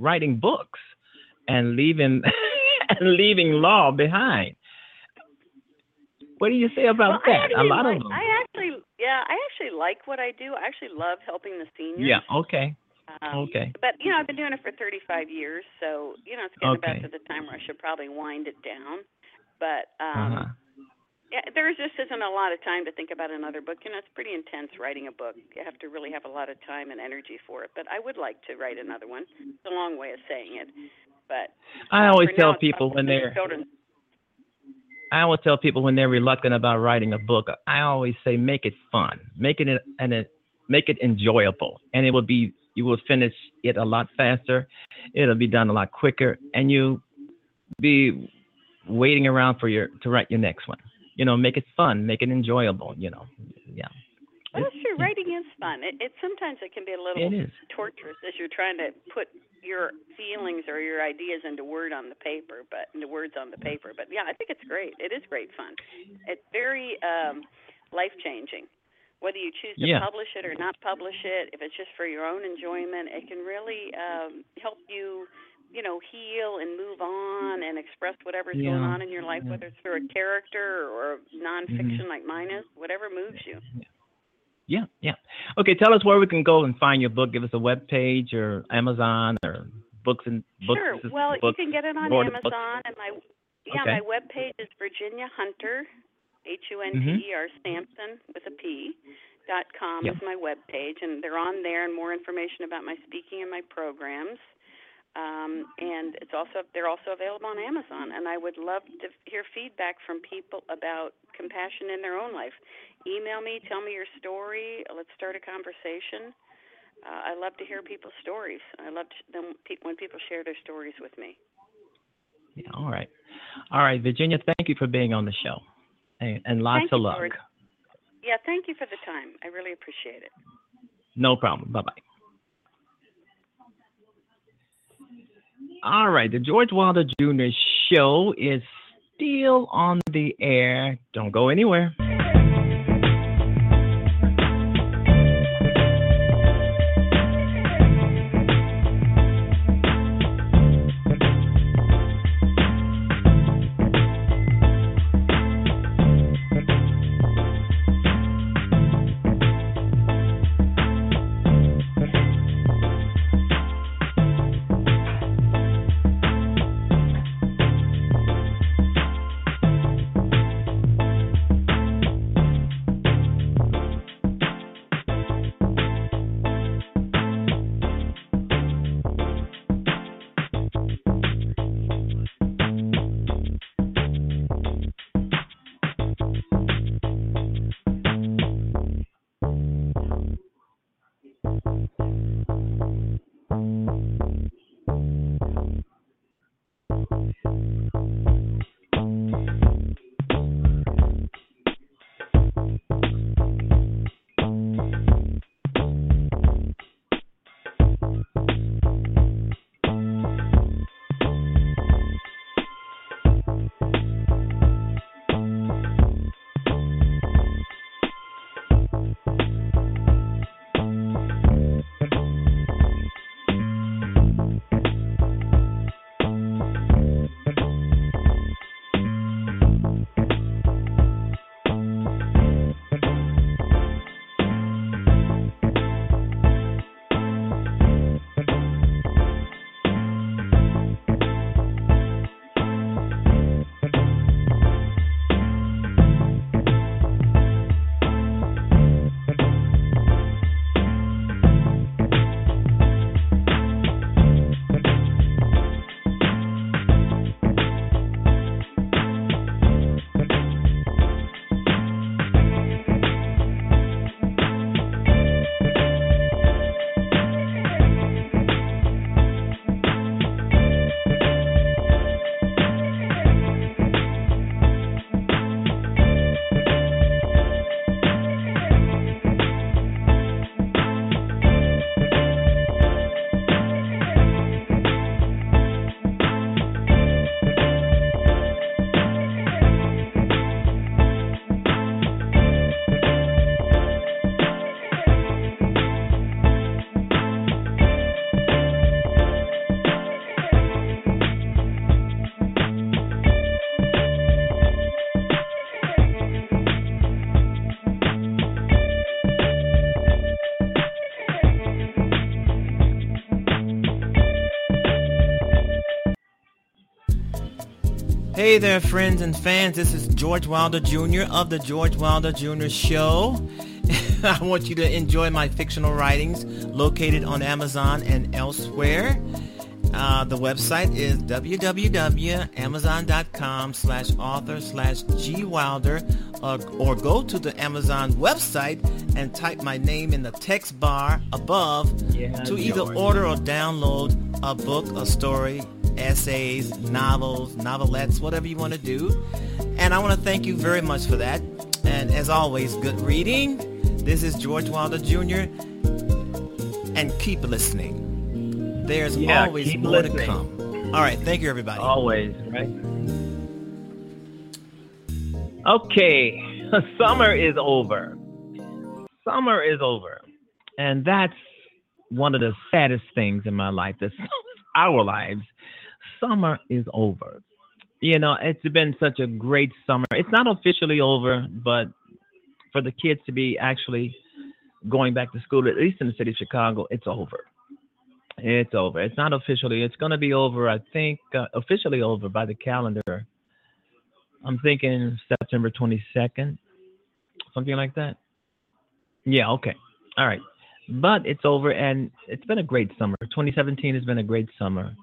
writing books and leaving and leaving law behind. What do you say about well, that? A lot like, of them. I actually, yeah, I actually like what I do. I actually love helping the seniors. Yeah. Okay. Um, Okay. But you know, I've been doing it for 35 years, so you know, it's getting Okay. about to the time where I should probably wind it down. But um, Uh-huh. Yeah, there just isn't a lot of time to think about another book. You know, it's pretty intense writing a book. You have to really have a lot of time and energy for it. But I would like to write another one. It's a long way of saying it, but I always tell now, people when they're children. I always tell people when they're reluctant about writing a book, I always say make it fun, make it and it make it enjoyable, and it will be you will finish it a lot faster. It'll be done a lot quicker, and you will be waiting around for your to write your next one. You know, make it fun, make it enjoyable. You know, yeah. Well, that's true. Writing is fun. It, it sometimes it can be a little torturous as you're trying to put your feelings or your ideas into word on the paper, but into words on the paper. But yeah, I think it's great. It is great fun. It's very um, life changing. Whether you choose to Yeah. publish it or not publish it, if it's just for your own enjoyment, it can really um, help you, you know, heal and move on and express whatever's going on in your life, whether it's through a character or nonfiction like mine is, whatever moves you. Yeah, yeah. Okay, tell us where we can go and find your book. Give us a web page or Amazon or books and books. Sure. Well, you can get it on Amazon, and my yeah, Okay. my web page is Virginia Hunter, H U N Mm-hmm. T E R Sampson with a P dot com Yep. is my web page, and they're on there and more information about my speaking and my programs. Um, and it's also they're also available on Amazon. And I would love to hear feedback from people about compassion in their own life. Email me, tell me your story. Let's start a conversation. Uh, I love to hear people's stories. I love them when people share their stories with me. Yeah, all right. All right, Virginia, thank you for being on the show. And, and lots Thank of luck. Yeah, thank you for the time. I really appreciate it. No problem. Bye bye. All right, the George Wilder Jr. show is still on the air. Don't go anywhere. Hey there, friends and fans. This is George Wilder Jr. of the George Wilder Jr. Show. I want you to enjoy my fictional writings located on Amazon and elsewhere. Uh, the website is www.amazon.com slash author slash gwilder or, or go to the Amazon website and type my name in the text bar above Yeah, to either order or download a book, a story, essays, novels, novelettes, whatever you want to do. And I want to thank you very much for that. And as always, good reading. This is George Wilder Jr. And keep listening. There's Yeah, always more listening. to come. All right, thank you, everybody. Always, right? Okay, summer is over. Summer is over. And that's one of the saddest things in my life. That's our lives. Summer is over. You know, it's been such a great summer. It's not officially over, but for the kids to be actually going back to school, at least in the city of Chicago, it's over. It's over. It's not officially. It's going to be over. I think uh, officially over by the calendar. I'm thinking September 22nd, something like that. Yeah. Okay. All right. But it's over, and it's been a great summer. 2017 has been a great summer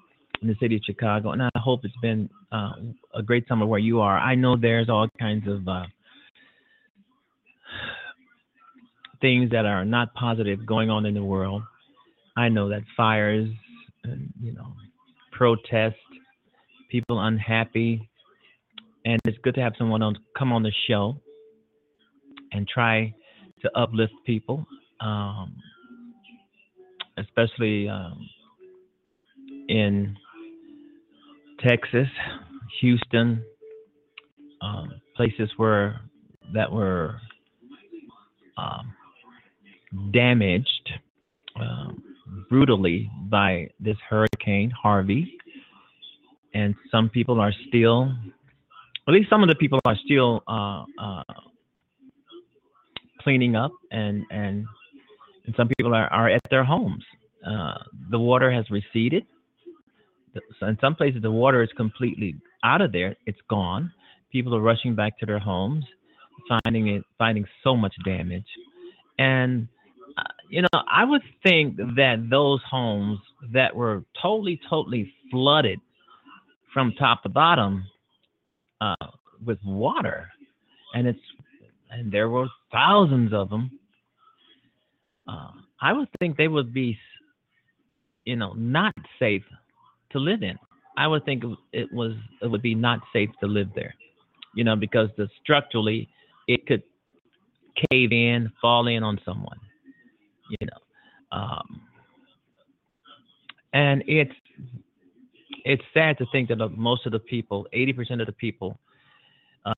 in the city of Chicago, and I hope it's been uh, a great summer where you are. I know there's all kinds of uh, things that are not positive going on in the world. I know that fires, and, you know, protests, people unhappy, and it's good to have someone else come on the show and try to uplift people, um, especially um, in Texas, Houston, um, places where that were um, damaged um, brutally by this hurricane Harvey, and some people are still, at least some of the people are still uh, uh, cleaning up, and and and some people are, are at their homes. Uh, the water has receded. In some places, the water is completely out of there. It's gone. People are rushing back to their homes, finding it, finding so much damage, and uh, you know, I would think that those homes that were totally, totally flooded from top to bottom uh, with water, and it's and there were thousands of them. Uh, I would think they would be, you know, not safe to live in. I would think it was it would be not safe to live there, you know, because the structurally it could cave in, fall in on someone, you know, um, and it's it's sad to think that most of the people, eighty percent of the people,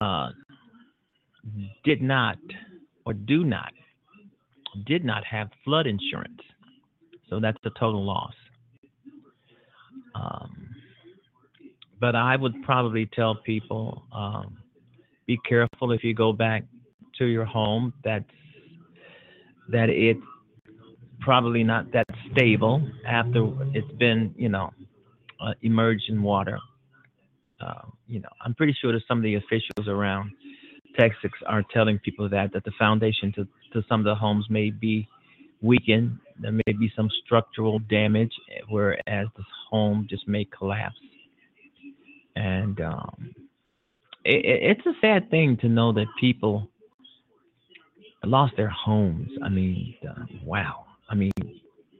uh, did not or do not did not have flood insurance, so that's a total loss. Um, but I would probably tell people um, be careful if you go back to your home. That's that it's probably not that stable after it's been, you know, uh, emerged in water. Uh, you know, I'm pretty sure that some of the officials around Texas are telling people that that the foundation to, to some of the homes may be weakened. There may be some structural damage, whereas the home just may collapse. And um, it, it- it's a sad thing to know that people lost their homes. I mean, uh, wow. I mean,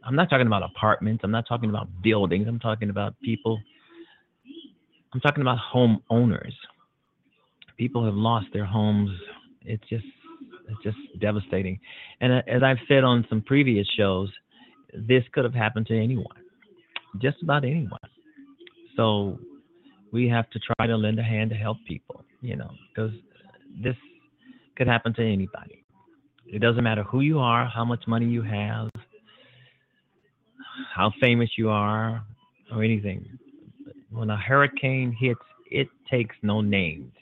I'm not talking about apartments. I'm not talking about buildings. I'm talking about people. I'm talking about homeowners. People have lost their homes. It's just, it's just devastating. And uh, as I've said on some previous shows, this could have happened to anyone, just about anyone. So we have to try to lend a hand to help people, you know, because this could happen to anybody. It doesn't matter who you are, how much money you have, how famous you are, or anything. When a hurricane hits, it takes no names.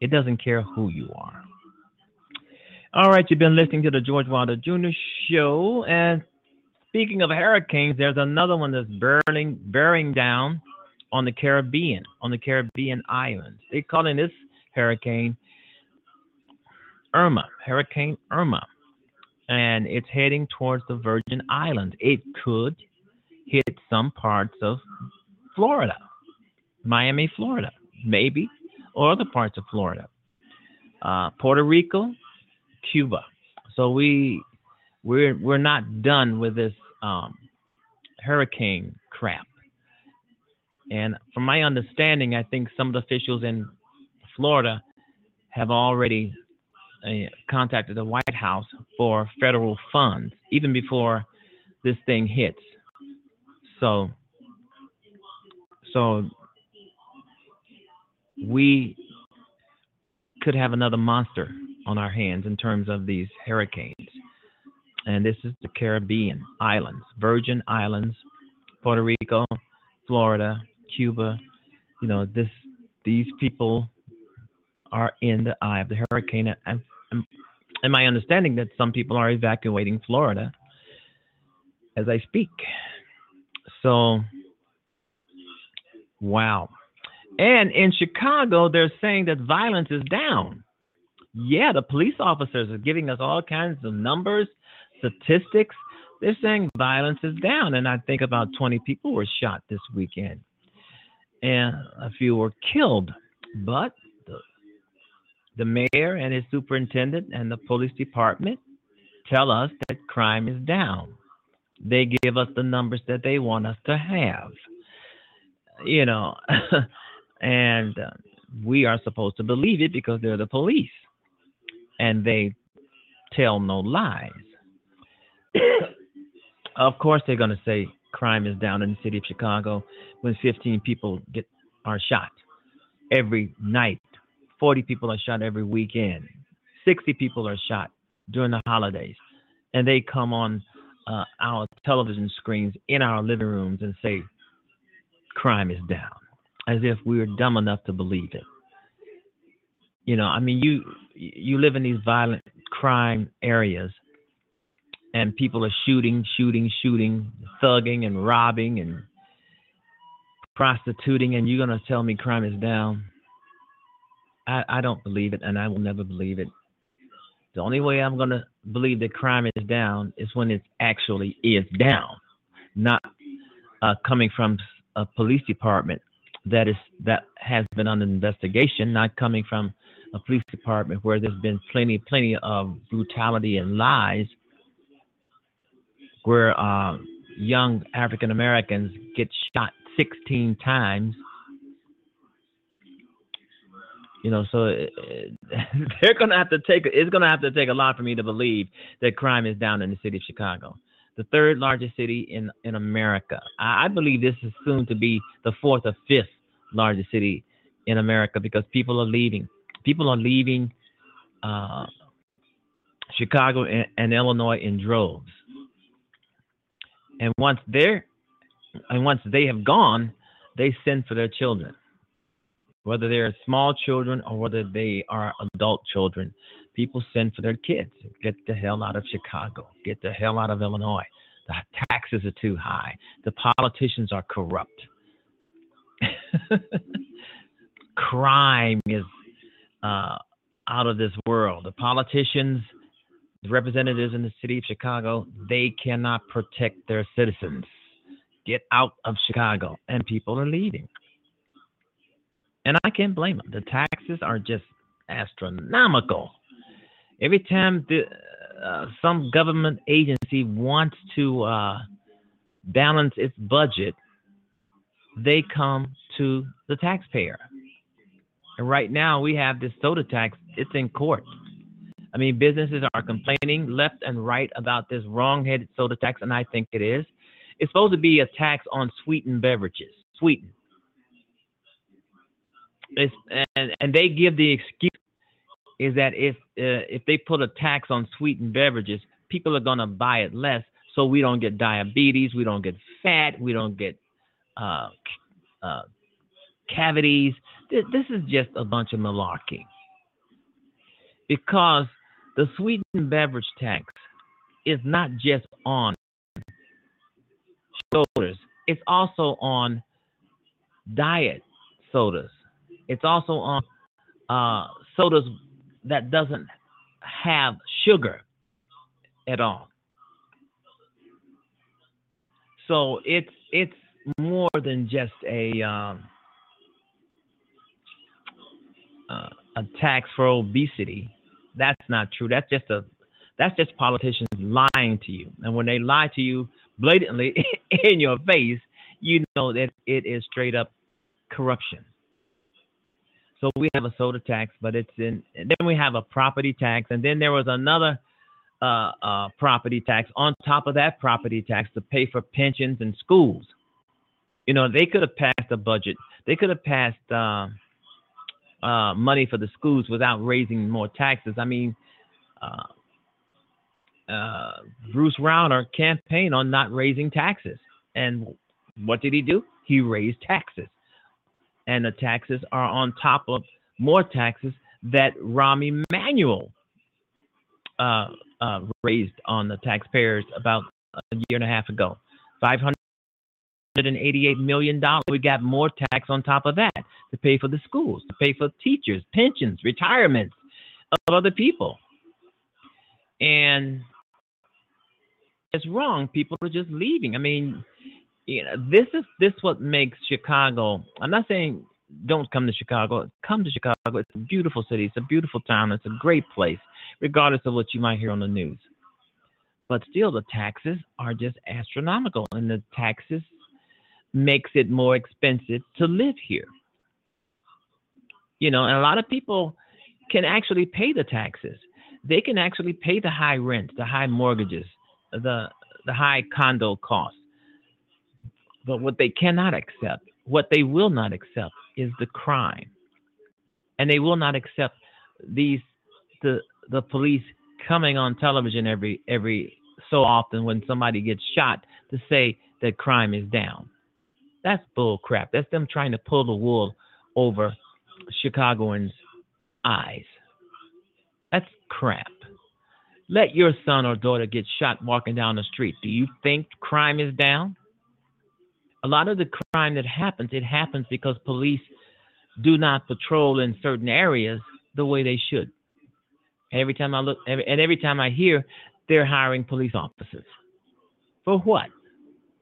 It doesn't care who you are. All right, you've been listening to the George Wilder Jr. Show. And speaking of hurricanes, there's another one that's burning, bearing down on the Caribbean, on the Caribbean islands. They're calling this hurricane Irma, Hurricane Irma, and it's heading towards the Virgin Islands. It could hit some parts of Florida, Miami, Florida, maybe, or other parts of Florida, uh, Puerto Rico, Cuba. So we we're we're not done with this um, hurricane crap. And from my understanding, I think some of the officials in Florida have already uh, contacted the White House for federal funds, even before this thing hits. So, so we could have another monster on our hands in terms of these hurricanes. And this is the Caribbean islands, Virgin Islands, Puerto Rico, Florida, Cuba. You know, this these people are in the eye of the hurricane. And, and, my understanding that some people are evacuating Florida as I speak. So, wow. And in Chicago, they're saying that violence is down. Yeah, the police officers are giving us all kinds of numbers, statistics. They're saying violence is down. And I think about 20 people were shot this weekend, and a few were killed. But the, the mayor and his superintendent and the police department tell us that crime is down. They give us the numbers that they want us to have. You know, and uh, we are supposed to believe it because they're the police and they tell no lies. of course, they're going to say crime is down in the city of Chicago when 15 people get are shot every night. 40 people are shot every weekend. 60 people are shot during the holidays, and they come on uh, our television screens in our living rooms and say crime is down, as if we are dumb enough to believe it. You know, I mean, you you live in these violent crime areas, and people are shooting, shooting, shooting, thugging, and robbing, and prostituting, and you're gonna tell me crime is down? I, I don't believe it, and I will never believe it. The only way I'm gonna believe that crime is down is when it actually is down, not uh, coming from a police department that is that has been under investigation, not coming from a police department where there's been plenty, plenty of brutality and lies, where uh, young African Americans get shot 16 times. You know, so uh, they're gonna have to take. It's gonna have to take a lot for me to believe that crime is down in the city of Chicago, the third largest city in in America. I, I believe this is soon to be the fourth or fifth largest city in America because people are leaving people are leaving uh, Chicago and, and, Illinois in droves. And once they're and once they have gone, they send for their children, whether they're small children or whether they are adult children. People send for their kids. Get the hell out of Chicago. Get the hell out of Illinois. The taxes are too high. The politicians are corrupt. Crime is uh, out of this world. The politicians, the representatives in the city of Chicago, they cannot protect their citizens. Get out of Chicago, and people are leaving. And I can't blame them. The taxes are just astronomical. Every time the, uh, some government agency wants to uh, balance its budget, they come to the taxpayer. And right now we have this soda tax, it's in court. I mean, businesses are complaining left and right about this wrong-headed soda tax, and I think it is. It's supposed to be a tax on sweetened beverages, sweetened. It's, and, and they give the excuse is that if uh, if they put a tax on sweetened beverages, people are gonna buy it less, so we don't get diabetes, we don't get fat, we don't get uh, uh, cavities. This is just a bunch of malarkey. Because the sweetened beverage tax is not just on shoulders, it's also on diet sodas. It's also on uh, sodas that doesn't have sugar at all. So it's it's more than just a um, uh, a tax for obesity. That's not true. That's just a that's just politicians lying to you. And when they lie to you blatantly in your face, you know that it is straight up corruption. So we have a soda tax, but it's in. then we have a property tax, and then there was another uh, uh, property tax on top of that property tax to pay for pensions and schools. You know, they could have passed a budget. They could have passed uh, uh, money for the schools without raising more taxes. I mean, uh, uh, Bruce Rauner campaigned on not raising taxes, and what did he do? He raised taxes, and the taxes are on top of more taxes that Rahm Emanuel uh, uh, raised on the taxpayers about a year and a half ago. Five hundred and eighty-eight million dollars. We got more tax on top of that to pay for the schools, to pay for teachers, pensions, retirements of other people, and it's wrong. People are just leaving. I mean, you know, this is this what makes Chicago. I'm not saying don't come to Chicago. Come to Chicago. It's a beautiful city. It's a beautiful town. It's a great place, regardless of what you might hear on the news. But still, the taxes are just astronomical, and the taxes makes it more expensive to live here. You know, and a lot of people can actually pay the taxes. They can actually pay the high rent, the high mortgages, the the high condo costs. But what they cannot accept, what they will not accept, is the crime, and they will not accept these the the police coming on television every every so often when somebody gets shot to say that crime is down. That's bull crap. That's them trying to pull the wool over Chicagoans' eyes. That's crap. Let your son or daughter get shot walking down the street. Do you think crime is down? A lot of the crime that happens, it happens because police do not patrol in certain areas the way they should. Every time I look, every, and every time I hear, they're hiring police officers. For what?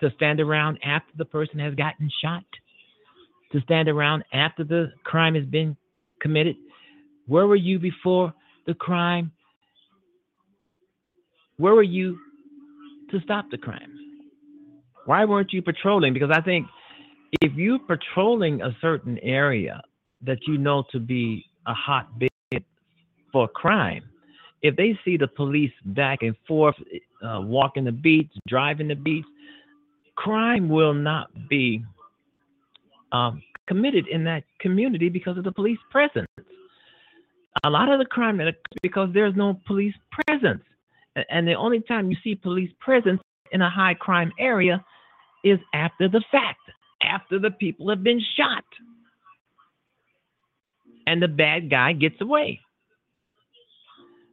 To stand around after the person has gotten shot? To stand around after the crime has been committed? Where were you before the crime? Where were you to stop the crime? Why weren't you patrolling? Because I think if you're patrolling a certain area that you know to be a hotbed for crime, if they see the police back and forth, uh, walking the beats, driving the beats, crime will not be um, committed in that community because of the police presence. A lot of the crime is because there's no police presence. And the only time you see police presence in a high crime area is after the fact, after the people have been shot. And the bad guy gets away.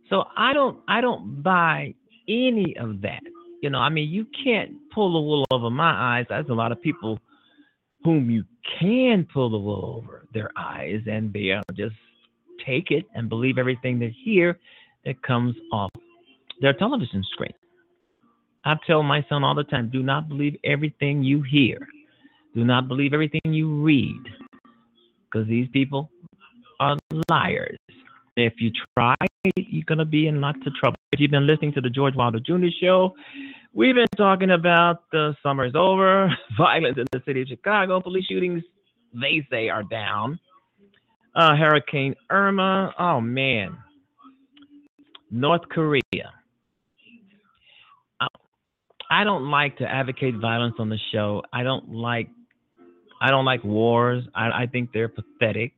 So I don't I don't buy any of that. You know, I mean, you can't pull the wool over my eyes. There's a lot of people whom you can pull the wool over their eyes and be able to just take it and believe everything they hear that comes off their television screen. I tell my son all the time do not believe everything you hear, do not believe everything you read, because these people are liars. If you try, you're going to be in lots of trouble. If you've been listening to the George Wilder Jr. Show, we've been talking about the summer is over, violence in the city of Chicago, police shootings, they say, are down. Uh, Hurricane Irma, oh man. North Korea. I don't like to advocate violence on the show. I don't like I don't like wars. I, I think they're pathetic.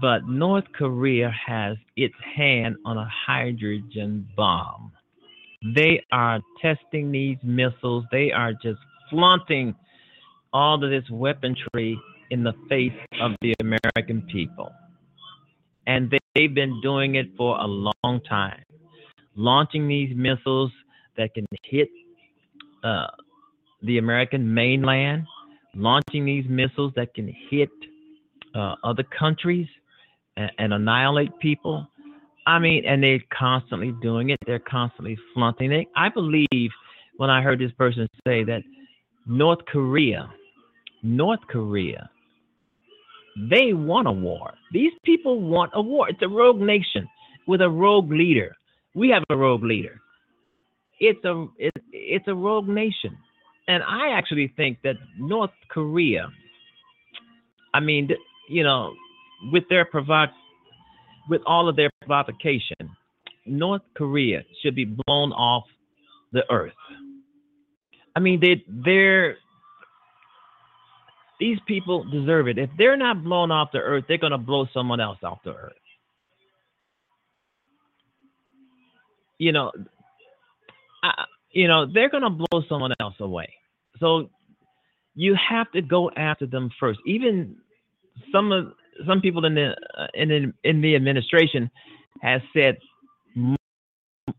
But North Korea has its hand on a hydrogen bomb. They are testing these missiles. They are just flaunting all of this weaponry in the face of the American people. And they've been doing it for a long time, launching these missiles that can hit uh, the American mainland launching these missiles that can hit uh, other countries and, and annihilate people. I mean, and they're constantly doing it. They're constantly flaunting it. I believe when I heard this person say that North Korea, North Korea, they want a war. These people want a war. It's a rogue nation with a rogue leader. We have a rogue leader. It's a it, it's a rogue nation, and I actually think that North Korea. I mean, you know, with their provoc, with all of their provocation, North Korea should be blown off the earth. I mean, they they're these people deserve it. If they're not blown off the earth, they're to blow someone else off the earth. You know, I, you know, they're to blow someone else away. So you have to go after them first. Even some of some people in the uh, in the, in the administration has said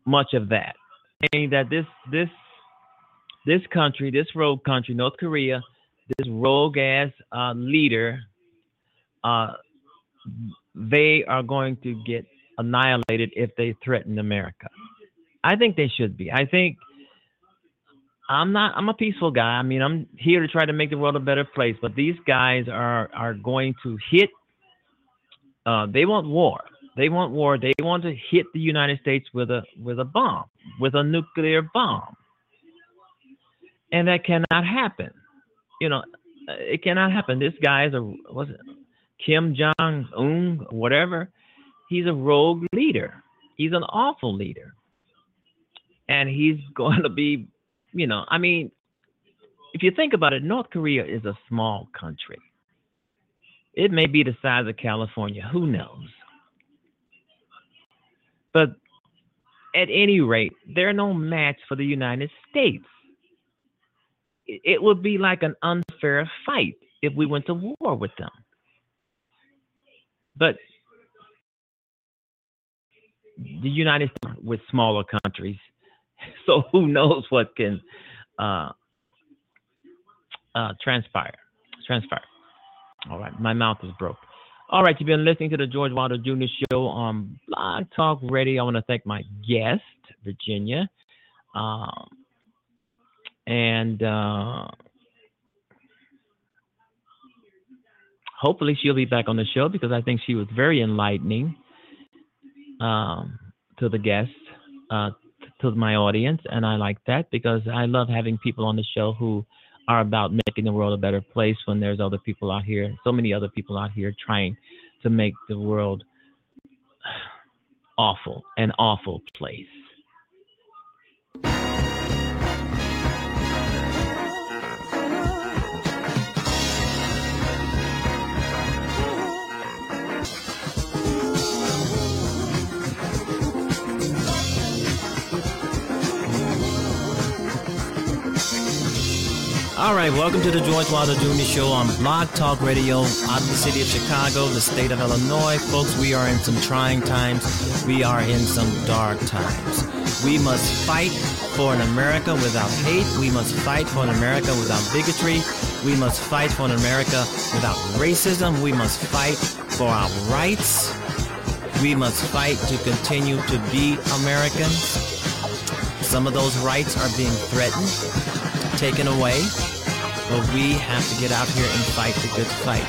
much of that, saying that this this this country, this rogue country, North Korea, this rogue ass uh, leader, uh, they are going to get annihilated if they threaten America. I think they should be. I think I'm not. I'm a peaceful guy. I mean, I'm here to try to make the world a better place. But these guys are are going to hit. Uh, they want war. They want war. They want to hit the United States with a with a bomb, with a nuclear bomb, and that cannot happen. You know, it cannot happen. This guy is a was it Kim Jong Un, whatever. He's a rogue leader. He's an awful leader, and he's going to be you know, I mean, if you think about it, North Korea is a small country. It may be the size of California, who knows? But at any rate, they're no match for the United States. It would be like an unfair fight if we went to war with them. But the United States with smaller countries so who knows what can uh, uh, transpire? Transpire. All right, my mouth is broke. All right, you've been listening to the George Wilder Jr. Show on Blog Talk Radio. I want to thank my guest, Virginia, um, and uh, hopefully she'll be back on the show because I think she was very enlightening um, to the guests. Uh, to my audience, and I like that because I love having people on the show who are about making the world a better place when there's other people out here, so many other people out here trying to make the world awful, an awful place. Right, welcome to the George Wilder Jr. Show on Blog Talk Radio out of the city of Chicago, the state of Illinois. Folks, we are in some trying times. We are in some dark times. We must fight for an America without hate. We must fight for an America without bigotry. We must fight for an America without racism. We must fight for our rights. We must fight to continue to be Americans. Some of those rights are being threatened, taken away. But we have to get out here and fight the good fight.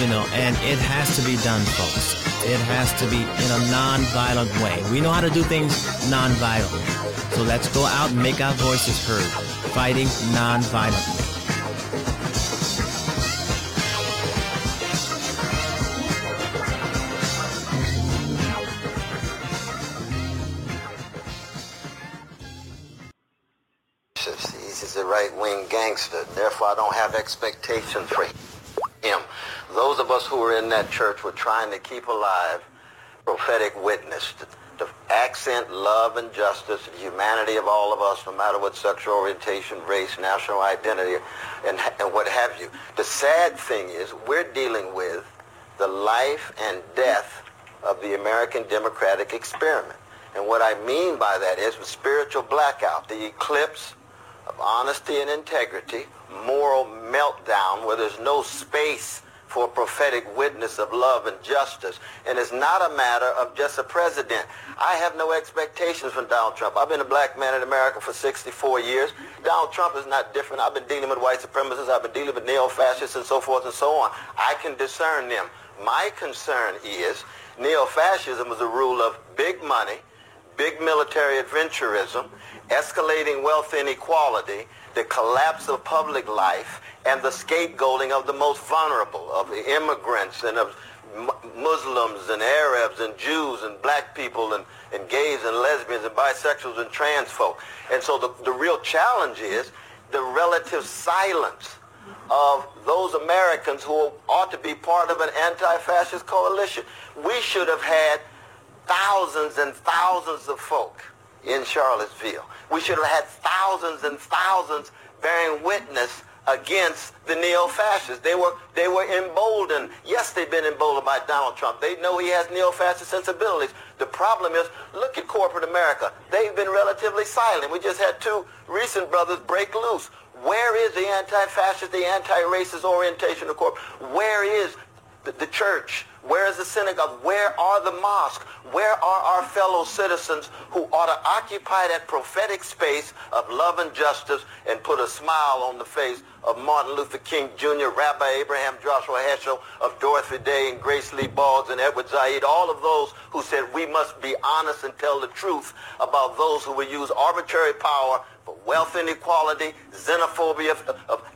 You know, and it has to be done, folks. It has to be in a non-violent way. We know how to do things non-violently. So let's go out and make our voices heard, fighting non-violently. Therefore, I don't have expectations for him. Those of us who were in that church were trying to keep alive prophetic witness, to, accent love and justice, the humanity of all of us, no matter what sexual orientation, race, national identity, and, and what have you. The sad thing is we're dealing with the life and death of the American democratic experiment. And what I mean by that is the spiritual blackout, the eclipse of honesty and integrity, moral meltdown where there's no space for prophetic witness of love and justice. And it's not a matter of just a president. I have no expectations from Donald Trump. I've been a black man in America for 64 years. Donald Trump is not different. I've been dealing with white supremacists. I've been dealing with neo-fascists and so forth and so on. I can discern them. My concern is neo-fascism is a rule of big money, big military adventurism, escalating wealth inequality, the collapse of public life, and the scapegoating of the most vulnerable, of immigrants and of Muslims and Arabs and Jews and black people and, and gays and lesbians and bisexuals and trans folk. And so the, the real challenge is the relative silence of those Americans who ought to be part of an anti-fascist coalition. We should have had thousands and thousands of folk in Charlottesville. We should have had thousands and thousands bearing witness against the neo-fascists. They were, they were emboldened. Yes, they've been emboldened by Donald Trump. They know he has neo-fascist sensibilities. The problem is, look at corporate America. They've been relatively silent. We just had two recent brothers break loose. Where is the anti-fascist, the anti-racist orientation of corporate? Where is the, the church? Where is the synagogue? Where are the mosques? Where are our fellow citizens who ought to occupy that prophetic space of love and justice and put a smile on the face of Martin Luther King Jr., Rabbi Abraham Joshua Heschel, of Dorothy Day and Grace Lee Boggs and Edward Said, all of those who said we must be honest and tell the truth about those who will use arbitrary power for wealth inequality, xenophobia,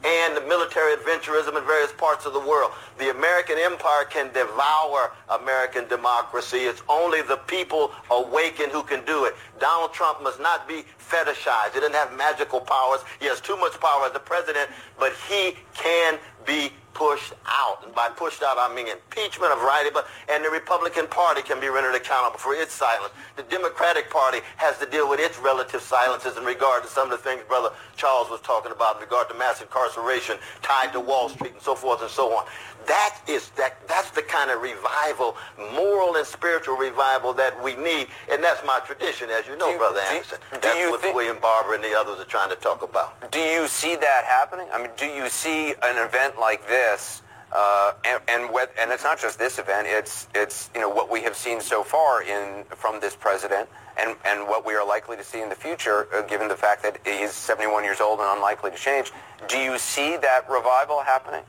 and military adventurism in various parts of the world. The American empire can devour American democracy. It's only the people awakened who can do it. Donald Trump must not be fetishized. He doesn't have magical powers. He has too much power as the president, but he can be pushed out. And by pushed out, I mean impeachment, a variety, but and the Republican Party can be rendered accountable for its silence. The Democratic Party has to deal with its relative silences in regard to some of the things Brother Charles was talking about in regard to mass incarceration tied to Wall Street and so forth and so on. That is that that's the kind of revival, moral and spiritual revival that we need, and that's my tradition, as you know, Brother Anderson. do That's what think- William Barber and the others are trying to talk about. Do you see that happening? I mean, do you see an event like this? Uh, and and, with, and it's not just this event. It's it's you know what we have seen so far in from this president, and and what we are likely to see in the future, uh, given the fact that he's 71 years old and unlikely to change. Do you see that revival happening?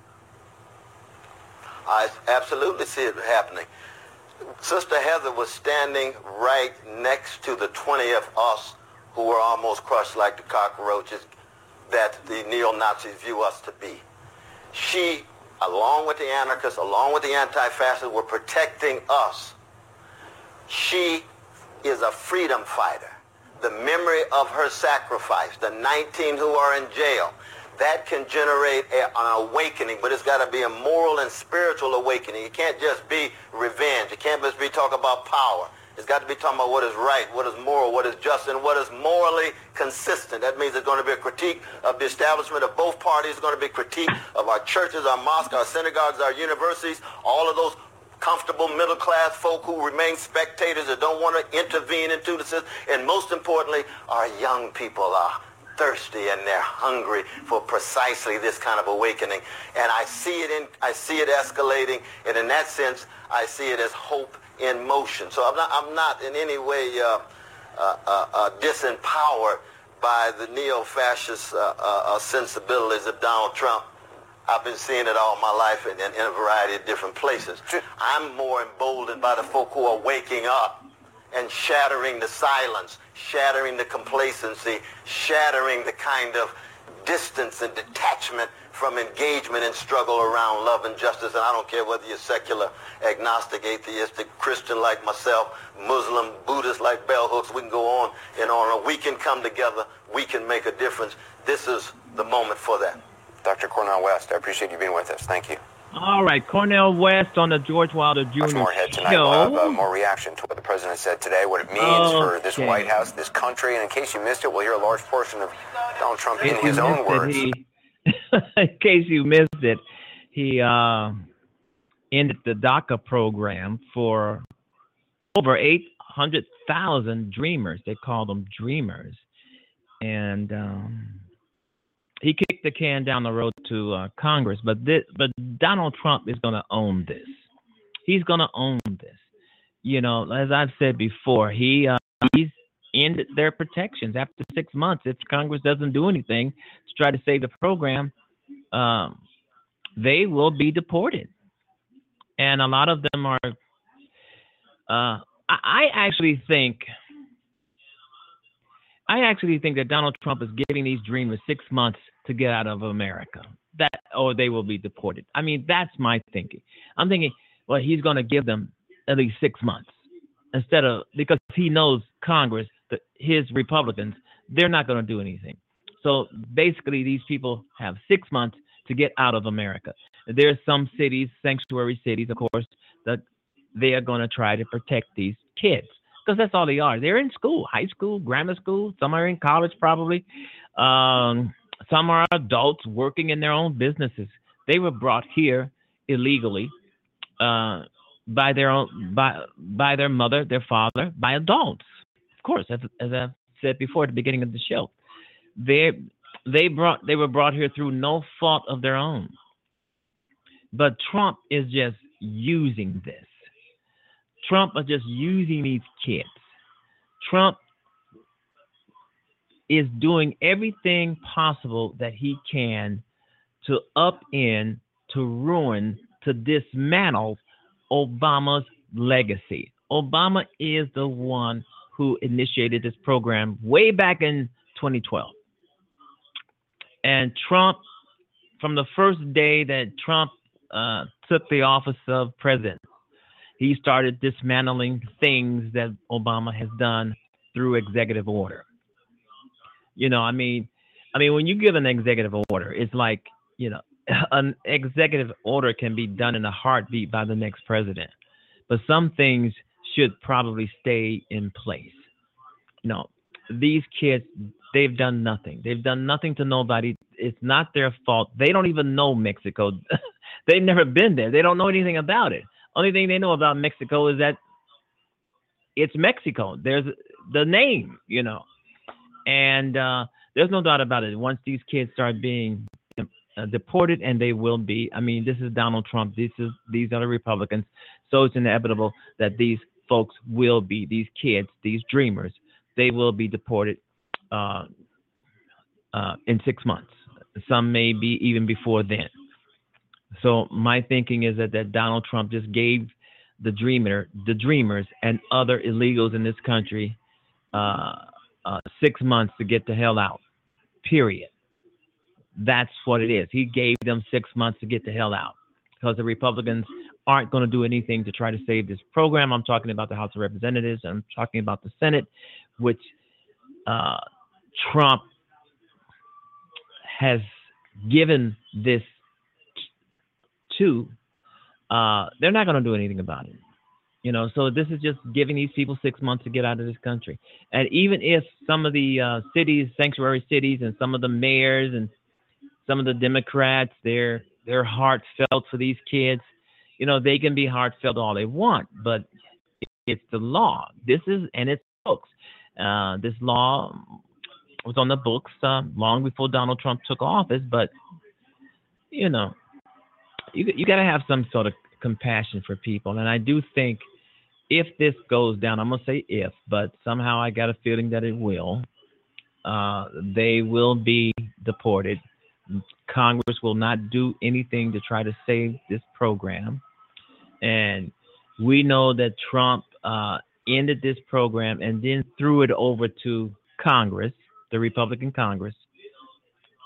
I absolutely see it happening. Sister Heather was standing right next to the 20 of us who were almost crushed like the cockroaches that the neo-Nazis view us to be. She, along with the anarchists, along with the anti-fascists, were protecting us. She is a freedom fighter. The memory of her sacrifice, the 19 who are in jail, that can generate a, an awakening, but it's got to be a moral and spiritual awakening. It can't just be revenge. It can't just be talk about power. It's got to be talking about what is right, what is moral, what is just, and what is morally consistent. That means there's going to be a critique of the establishment of both parties. There's going to be a critique of our churches, our mosques, our synagogues, our universities, all of those comfortable middle-class folk who remain spectators that don't want to intervene into the system. And most importantly, our young people are thirsty and they're hungry for precisely this kind of awakening. And I see it in, I see it escalating. And in that sense, I see it as hope in motion. So I'm not, I'm not in any way uh, uh, uh, uh, disempowered by the neo-fascist uh, uh, sensibilities of Donald Trump. I've been seeing it all my life in, in, in a variety of different places. I'm more emboldened by the folk who are waking up and shattering the silence, shattering the complacency, shattering the kind of distance and detachment from engagement and struggle around love and justice. And I don't care whether you're secular, agnostic, atheistic, Christian like myself, Muslim, Buddhist like bell hooks. We can go on and on. We can come together. We can make a difference. This is the moment for that. Dr. Cornel West, I appreciate you being with us. Thank you. All right, Cornel West on the George Wilder Jr. Much more ahead tonight. show. We'll have uh, more reaction to what the president said today, what it means for this White House, this country. And in case you missed it, we'll hear a large portion of Donald Trump in his own missed it, words. he- in case you missed it, he uh, ended the DACA program for over 800,000 dreamers. They call them dreamers. And um, he kicked the can down the road to uh, Congress, but this, but Donald Trump is going to own this. He's going to own this. You know, as I've said before, he uh, he's ended their protections after six months. If Congress doesn't do anything to try to save the program, um, they will be deported, and a lot of them are. Uh, I, I actually think. I actually think that Donald Trump is giving these dreamers six months to get out of America. That or they will be deported. I mean, that's my thinking. I'm thinking, well, he's going to give them at least six months instead of because he knows Congress, his Republicans, they're not going to do anything. So basically, these people have six months to get out of America. There's some cities, sanctuary cities, of course, that they are going to try to protect these kids because that's all they are. They're in school, high school, grammar school. Some are in college, probably. Um, some are adults working in their own businesses. They were brought here illegally uh, by their own by by their mother, their father, by adults. Of course, as, as I said before at the beginning of the show, they they brought they were brought here through no fault of their own. But Trump is just using this. Trump is just using these kids. Trump is doing everything possible that he can to upend, to ruin, to dismantle Obama's legacy. Obama is the one who initiated this program way back in 2012. And Trump, from the first day that Trump uh, took the office of president, he started dismantling things that Obama has done through executive order. You know, I mean, I mean, when you give an executive order, it's like, you know, an executive order can be done in a heartbeat by the next president, but some things should probably stay in place. You know, these kids, they've done nothing. They've done nothing to nobody. It's not their fault. They don't even know Mexico. They've never been there. They don't know anything about it. Only thing they know about Mexico is that it's Mexico. There's the name, you know, and uh, there's no doubt about it. Once these kids start being uh, deported, and they will be. I mean, this is Donald Trump. This is these are the Republicans. So it's inevitable that these folks will be these kids, these dreamers. They will be deported uh, uh, in six months. Some may be even before then. So my thinking is that, that Donald Trump just gave the dreamer, the dreamers, and other illegals in this country uh, uh, six months to get the hell out. Period. That's what it is. He gave them six months to get the hell out because the Republicans aren't going to do anything to try to save this program. I'm talking about the House of Representatives. I'm talking about the Senate, which uh, Trump has given this to. Uh, they're not going to do anything about it. You know, so this is just giving these people six months to get out of this country. And even if some of the uh, cities, sanctuary cities, and some of the mayors and some of the Democrats, they're they're heartfelt for these kids. You know, they can be heartfelt all they want, but it's the law. This is and it's books. Uh, this law was on the books uh, long before Donald Trump took office, but you know, you you got to have some sort of compassion for people, and I do think if this goes down, I'm gonna say if, but somehow I got a feeling that it will. Uh, they will be deported. Congress will not do anything to try to save this program, and we know that Trump uh, ended this program and then threw it over to Congress, the Republican Congress,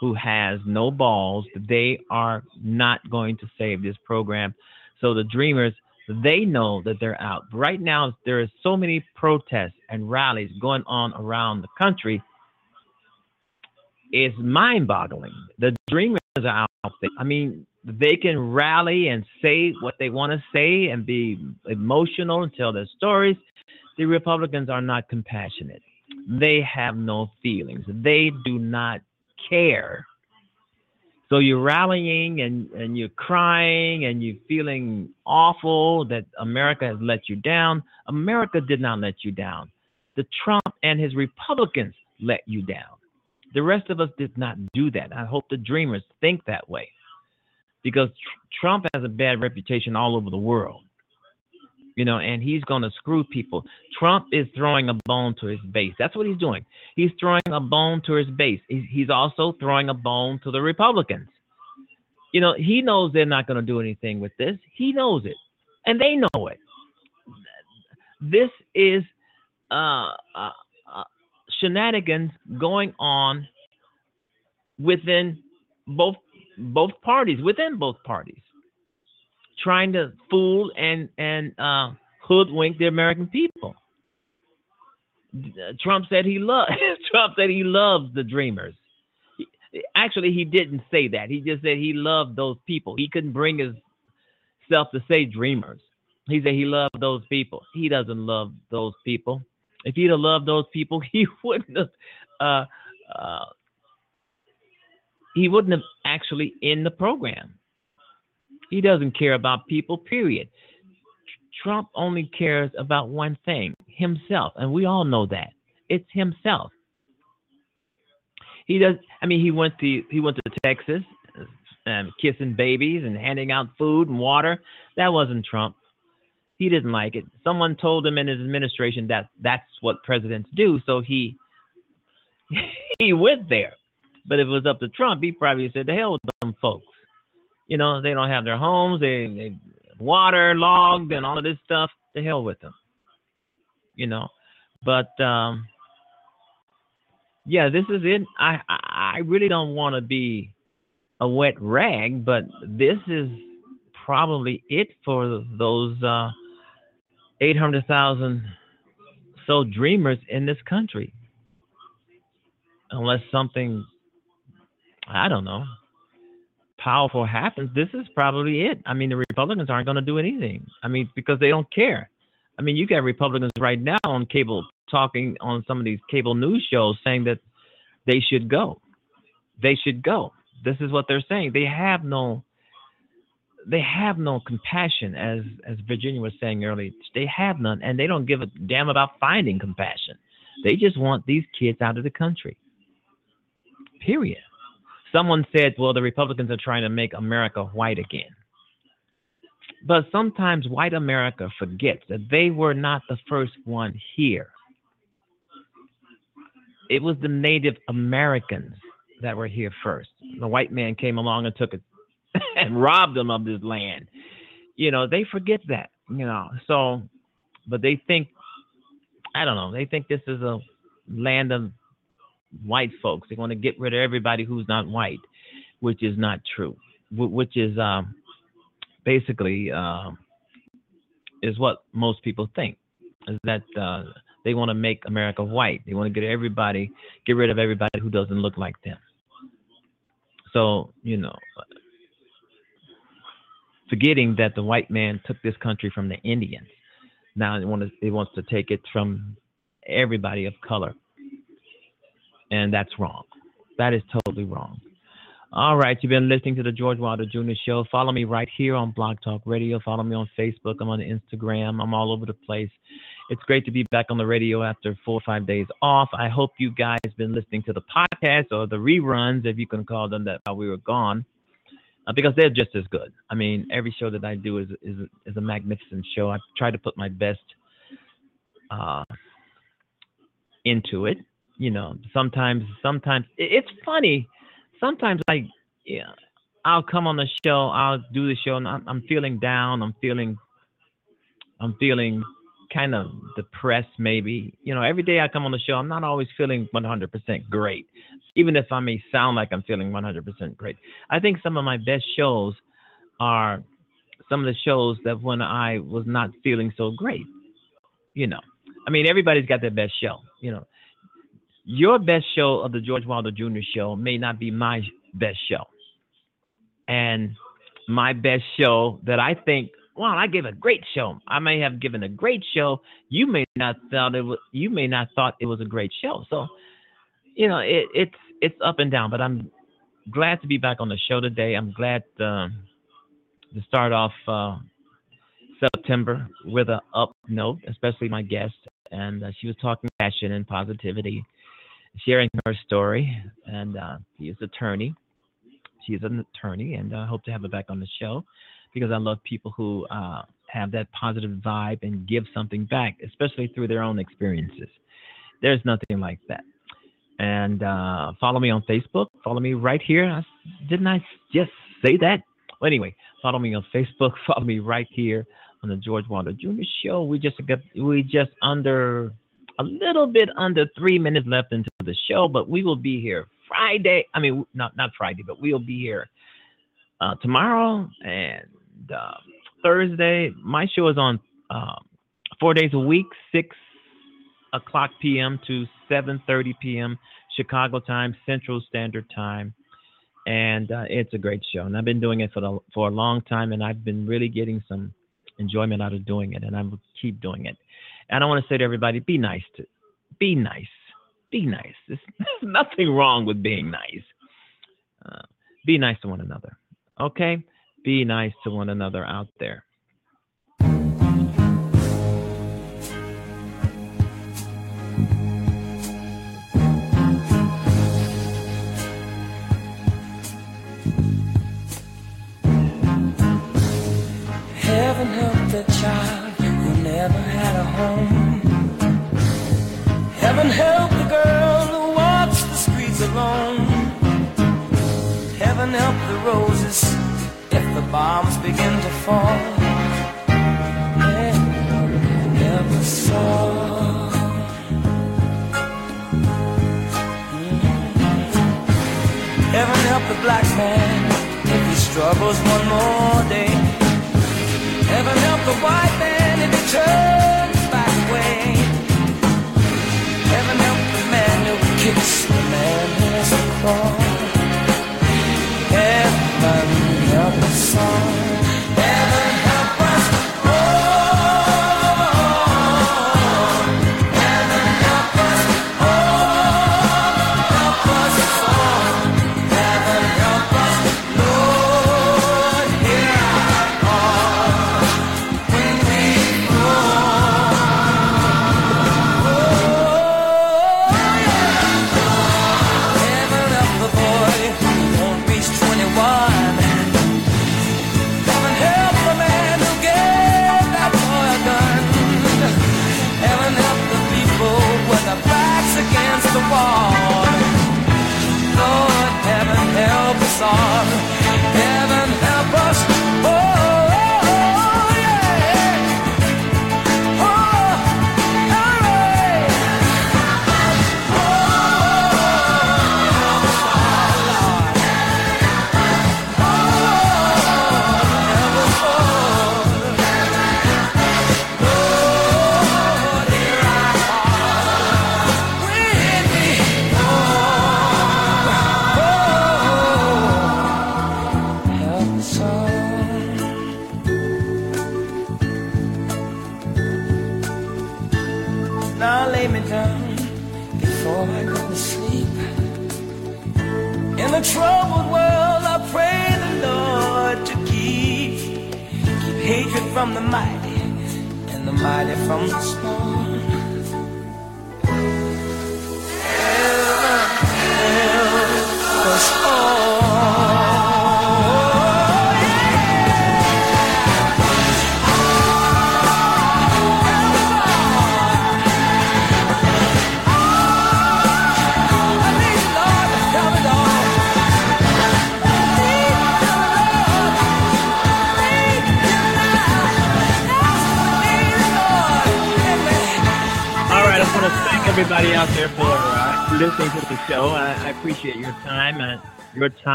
who has no balls. They are not going to save this program. So the Dreamers, they know that they're out. Right now, there are so many protests and rallies going on around the country. It's mind boggling. The Dreamers are out there. I mean, they can rally and say what they want to say and be emotional and tell their stories. The Republicans are not compassionate. They have no feelings. They do not care. So you're rallying and, and you're crying and you're feeling awful that America has let you down. America did not let you down. The Trump and his Republicans let you down. The rest of us did not do that. I hope the dreamers think that way because tr- Trump has a bad reputation all over the world. You know, and he's going to screw people. Trump is throwing a bone to his base. That's what he's doing. He's throwing a bone to his base. He's, also throwing a bone to the Republicans. You know, he knows they're not going to do anything with this. He knows it, and they know it. This is uh, uh, uh, shenanigans going on within both both parties, within both parties, trying to fool and and uh, hoodwink the American people. Trump said he loved. Trump said he loves the dreamers. He- actually, he didn't say that. He just said he loved those people. He couldn't bring himself to say dreamers. He said he loved those people. He doesn't love those people. If he'd have loved those people, he wouldn't have. Uh, uh, he wouldn't have actually in the program. He doesn't care about people. Period. Trump only cares about one thing: himself, and we all know that it's himself. He does. I mean, he went to he went to Texas, um, kissing babies and handing out food and water. That wasn't Trump. He didn't like it. Someone told him in his administration that that's what presidents do. So he he went there. But if it was up to Trump, he probably said, "The hell with them folks." You know, they don't have their homes, they, they water logged and all of this stuff. The hell with them. You know, but um, yeah, this is it. I I really don't want to be a wet rag, but this is probably it for those uh, 800,000 so dreamers in this country. Unless something, I don't know, powerful happens, this is probably it. I mean, the Republicans aren't going to do anything. I mean, because they don't care. I mean, you got Republicans right now on cable talking on some of these cable news shows saying that they should go. They should go. This is what they're saying. They have no they have no compassion as as Virginia was saying earlier. They have none and they don't give a damn about finding compassion. They just want these kids out of the country. Period. Someone said, well, the Republicans are trying to make America white again. But sometimes white America forgets that they were not the first one here. It was the Native Americans that were here first. The white man came along and took it and robbed them of this land. You know, they forget that, you know. So, but they think, I don't know, they think this is a land of white folks. They want to get rid of everybody who's not white, which is not true. Wh- Which is um, basically uh, is what most people think is that uh, they want to make America white. They want to get everybody, get rid of everybody who doesn't look like them. So you know, forgetting that the white man took this country from the Indians. Now wants he wants to take it from everybody of color, and that's wrong. That is totally wrong. All right, you've been listening to the George Wilder Jr. Show. Follow me right here on Blog Talk Radio. Follow me on Facebook. I'm on Instagram. I'm all over the place. It's great to be back on the radio after four or five days off. I hope you guys been listening to the podcast or the reruns, if you can call them that, while we were gone, uh, because they're just as good. I mean, every show that I do is is is a magnificent show. I try to put my best uh, into it. You know, sometimes sometimes it's funny. Sometimes I yeah, I'll come on the show. I'll do the show, and I'm, I'm feeling down. I'm feeling I'm feeling kind of depressed, maybe. You know, every day I come on the show, I'm not always feeling 100% great, even if I may sound like I'm feeling 100% great. I think some of my best shows are some of the shows that when I was not feeling so great. You know, I mean, everybody's got their best show. You know, your best show of the George Wilder Jr. show may not be my best show. And my best show that I think, wow, I gave a great show. I may have given a great show. You may not thought it was, you may not thought it was a great show. So, you know, it, it's it's up and down. But I'm glad to be back on the show today. I'm glad um, to start off uh, September with a up note, especially my guest, and uh, she was talking passion and positivity, sharing her story. And uh, is attorney. She is an attorney, and I hope to have her back on the show because I love people who uh, have that positive vibe and give something back, especially through their own experiences. There's nothing like that. And uh, follow me on Facebook. Follow me right here. I, didn't I just say that? Well, anyway, follow me on Facebook. Follow me right here on the George Wilder Jr. Show. We just got we just under a little bit under three minutes left into the show, but we will be here Friday. I mean, not not Friday, but we'll be here uh, tomorrow and uh, Thursday. My show is on um, four days a week, six o'clock p.m. to 7:30 p.m. Chicago time, Central Standard Time, and uh, it's a great show. And I've been doing it for the, for a long time, and I've been really getting some enjoyment out of doing it, and I will keep doing it. And I want to say to everybody, be nice to, be nice, be nice. There's, there's nothing wrong with being nice. Uh, be nice to one another, okay? Be nice to one another out there. Bombs begin to fall. Heaven help the black man if he struggles one more day. Heaven help the white man if he turns back away. Heaven help the man who kicks the man who has a. Heaven help us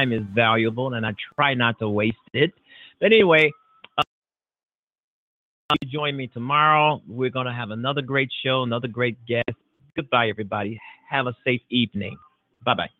time is valuable, and I try not to waste it. But anyway, uh, join me tomorrow. We're going to have another great show, another great guest. Goodbye, everybody. Have a safe evening. Bye bye.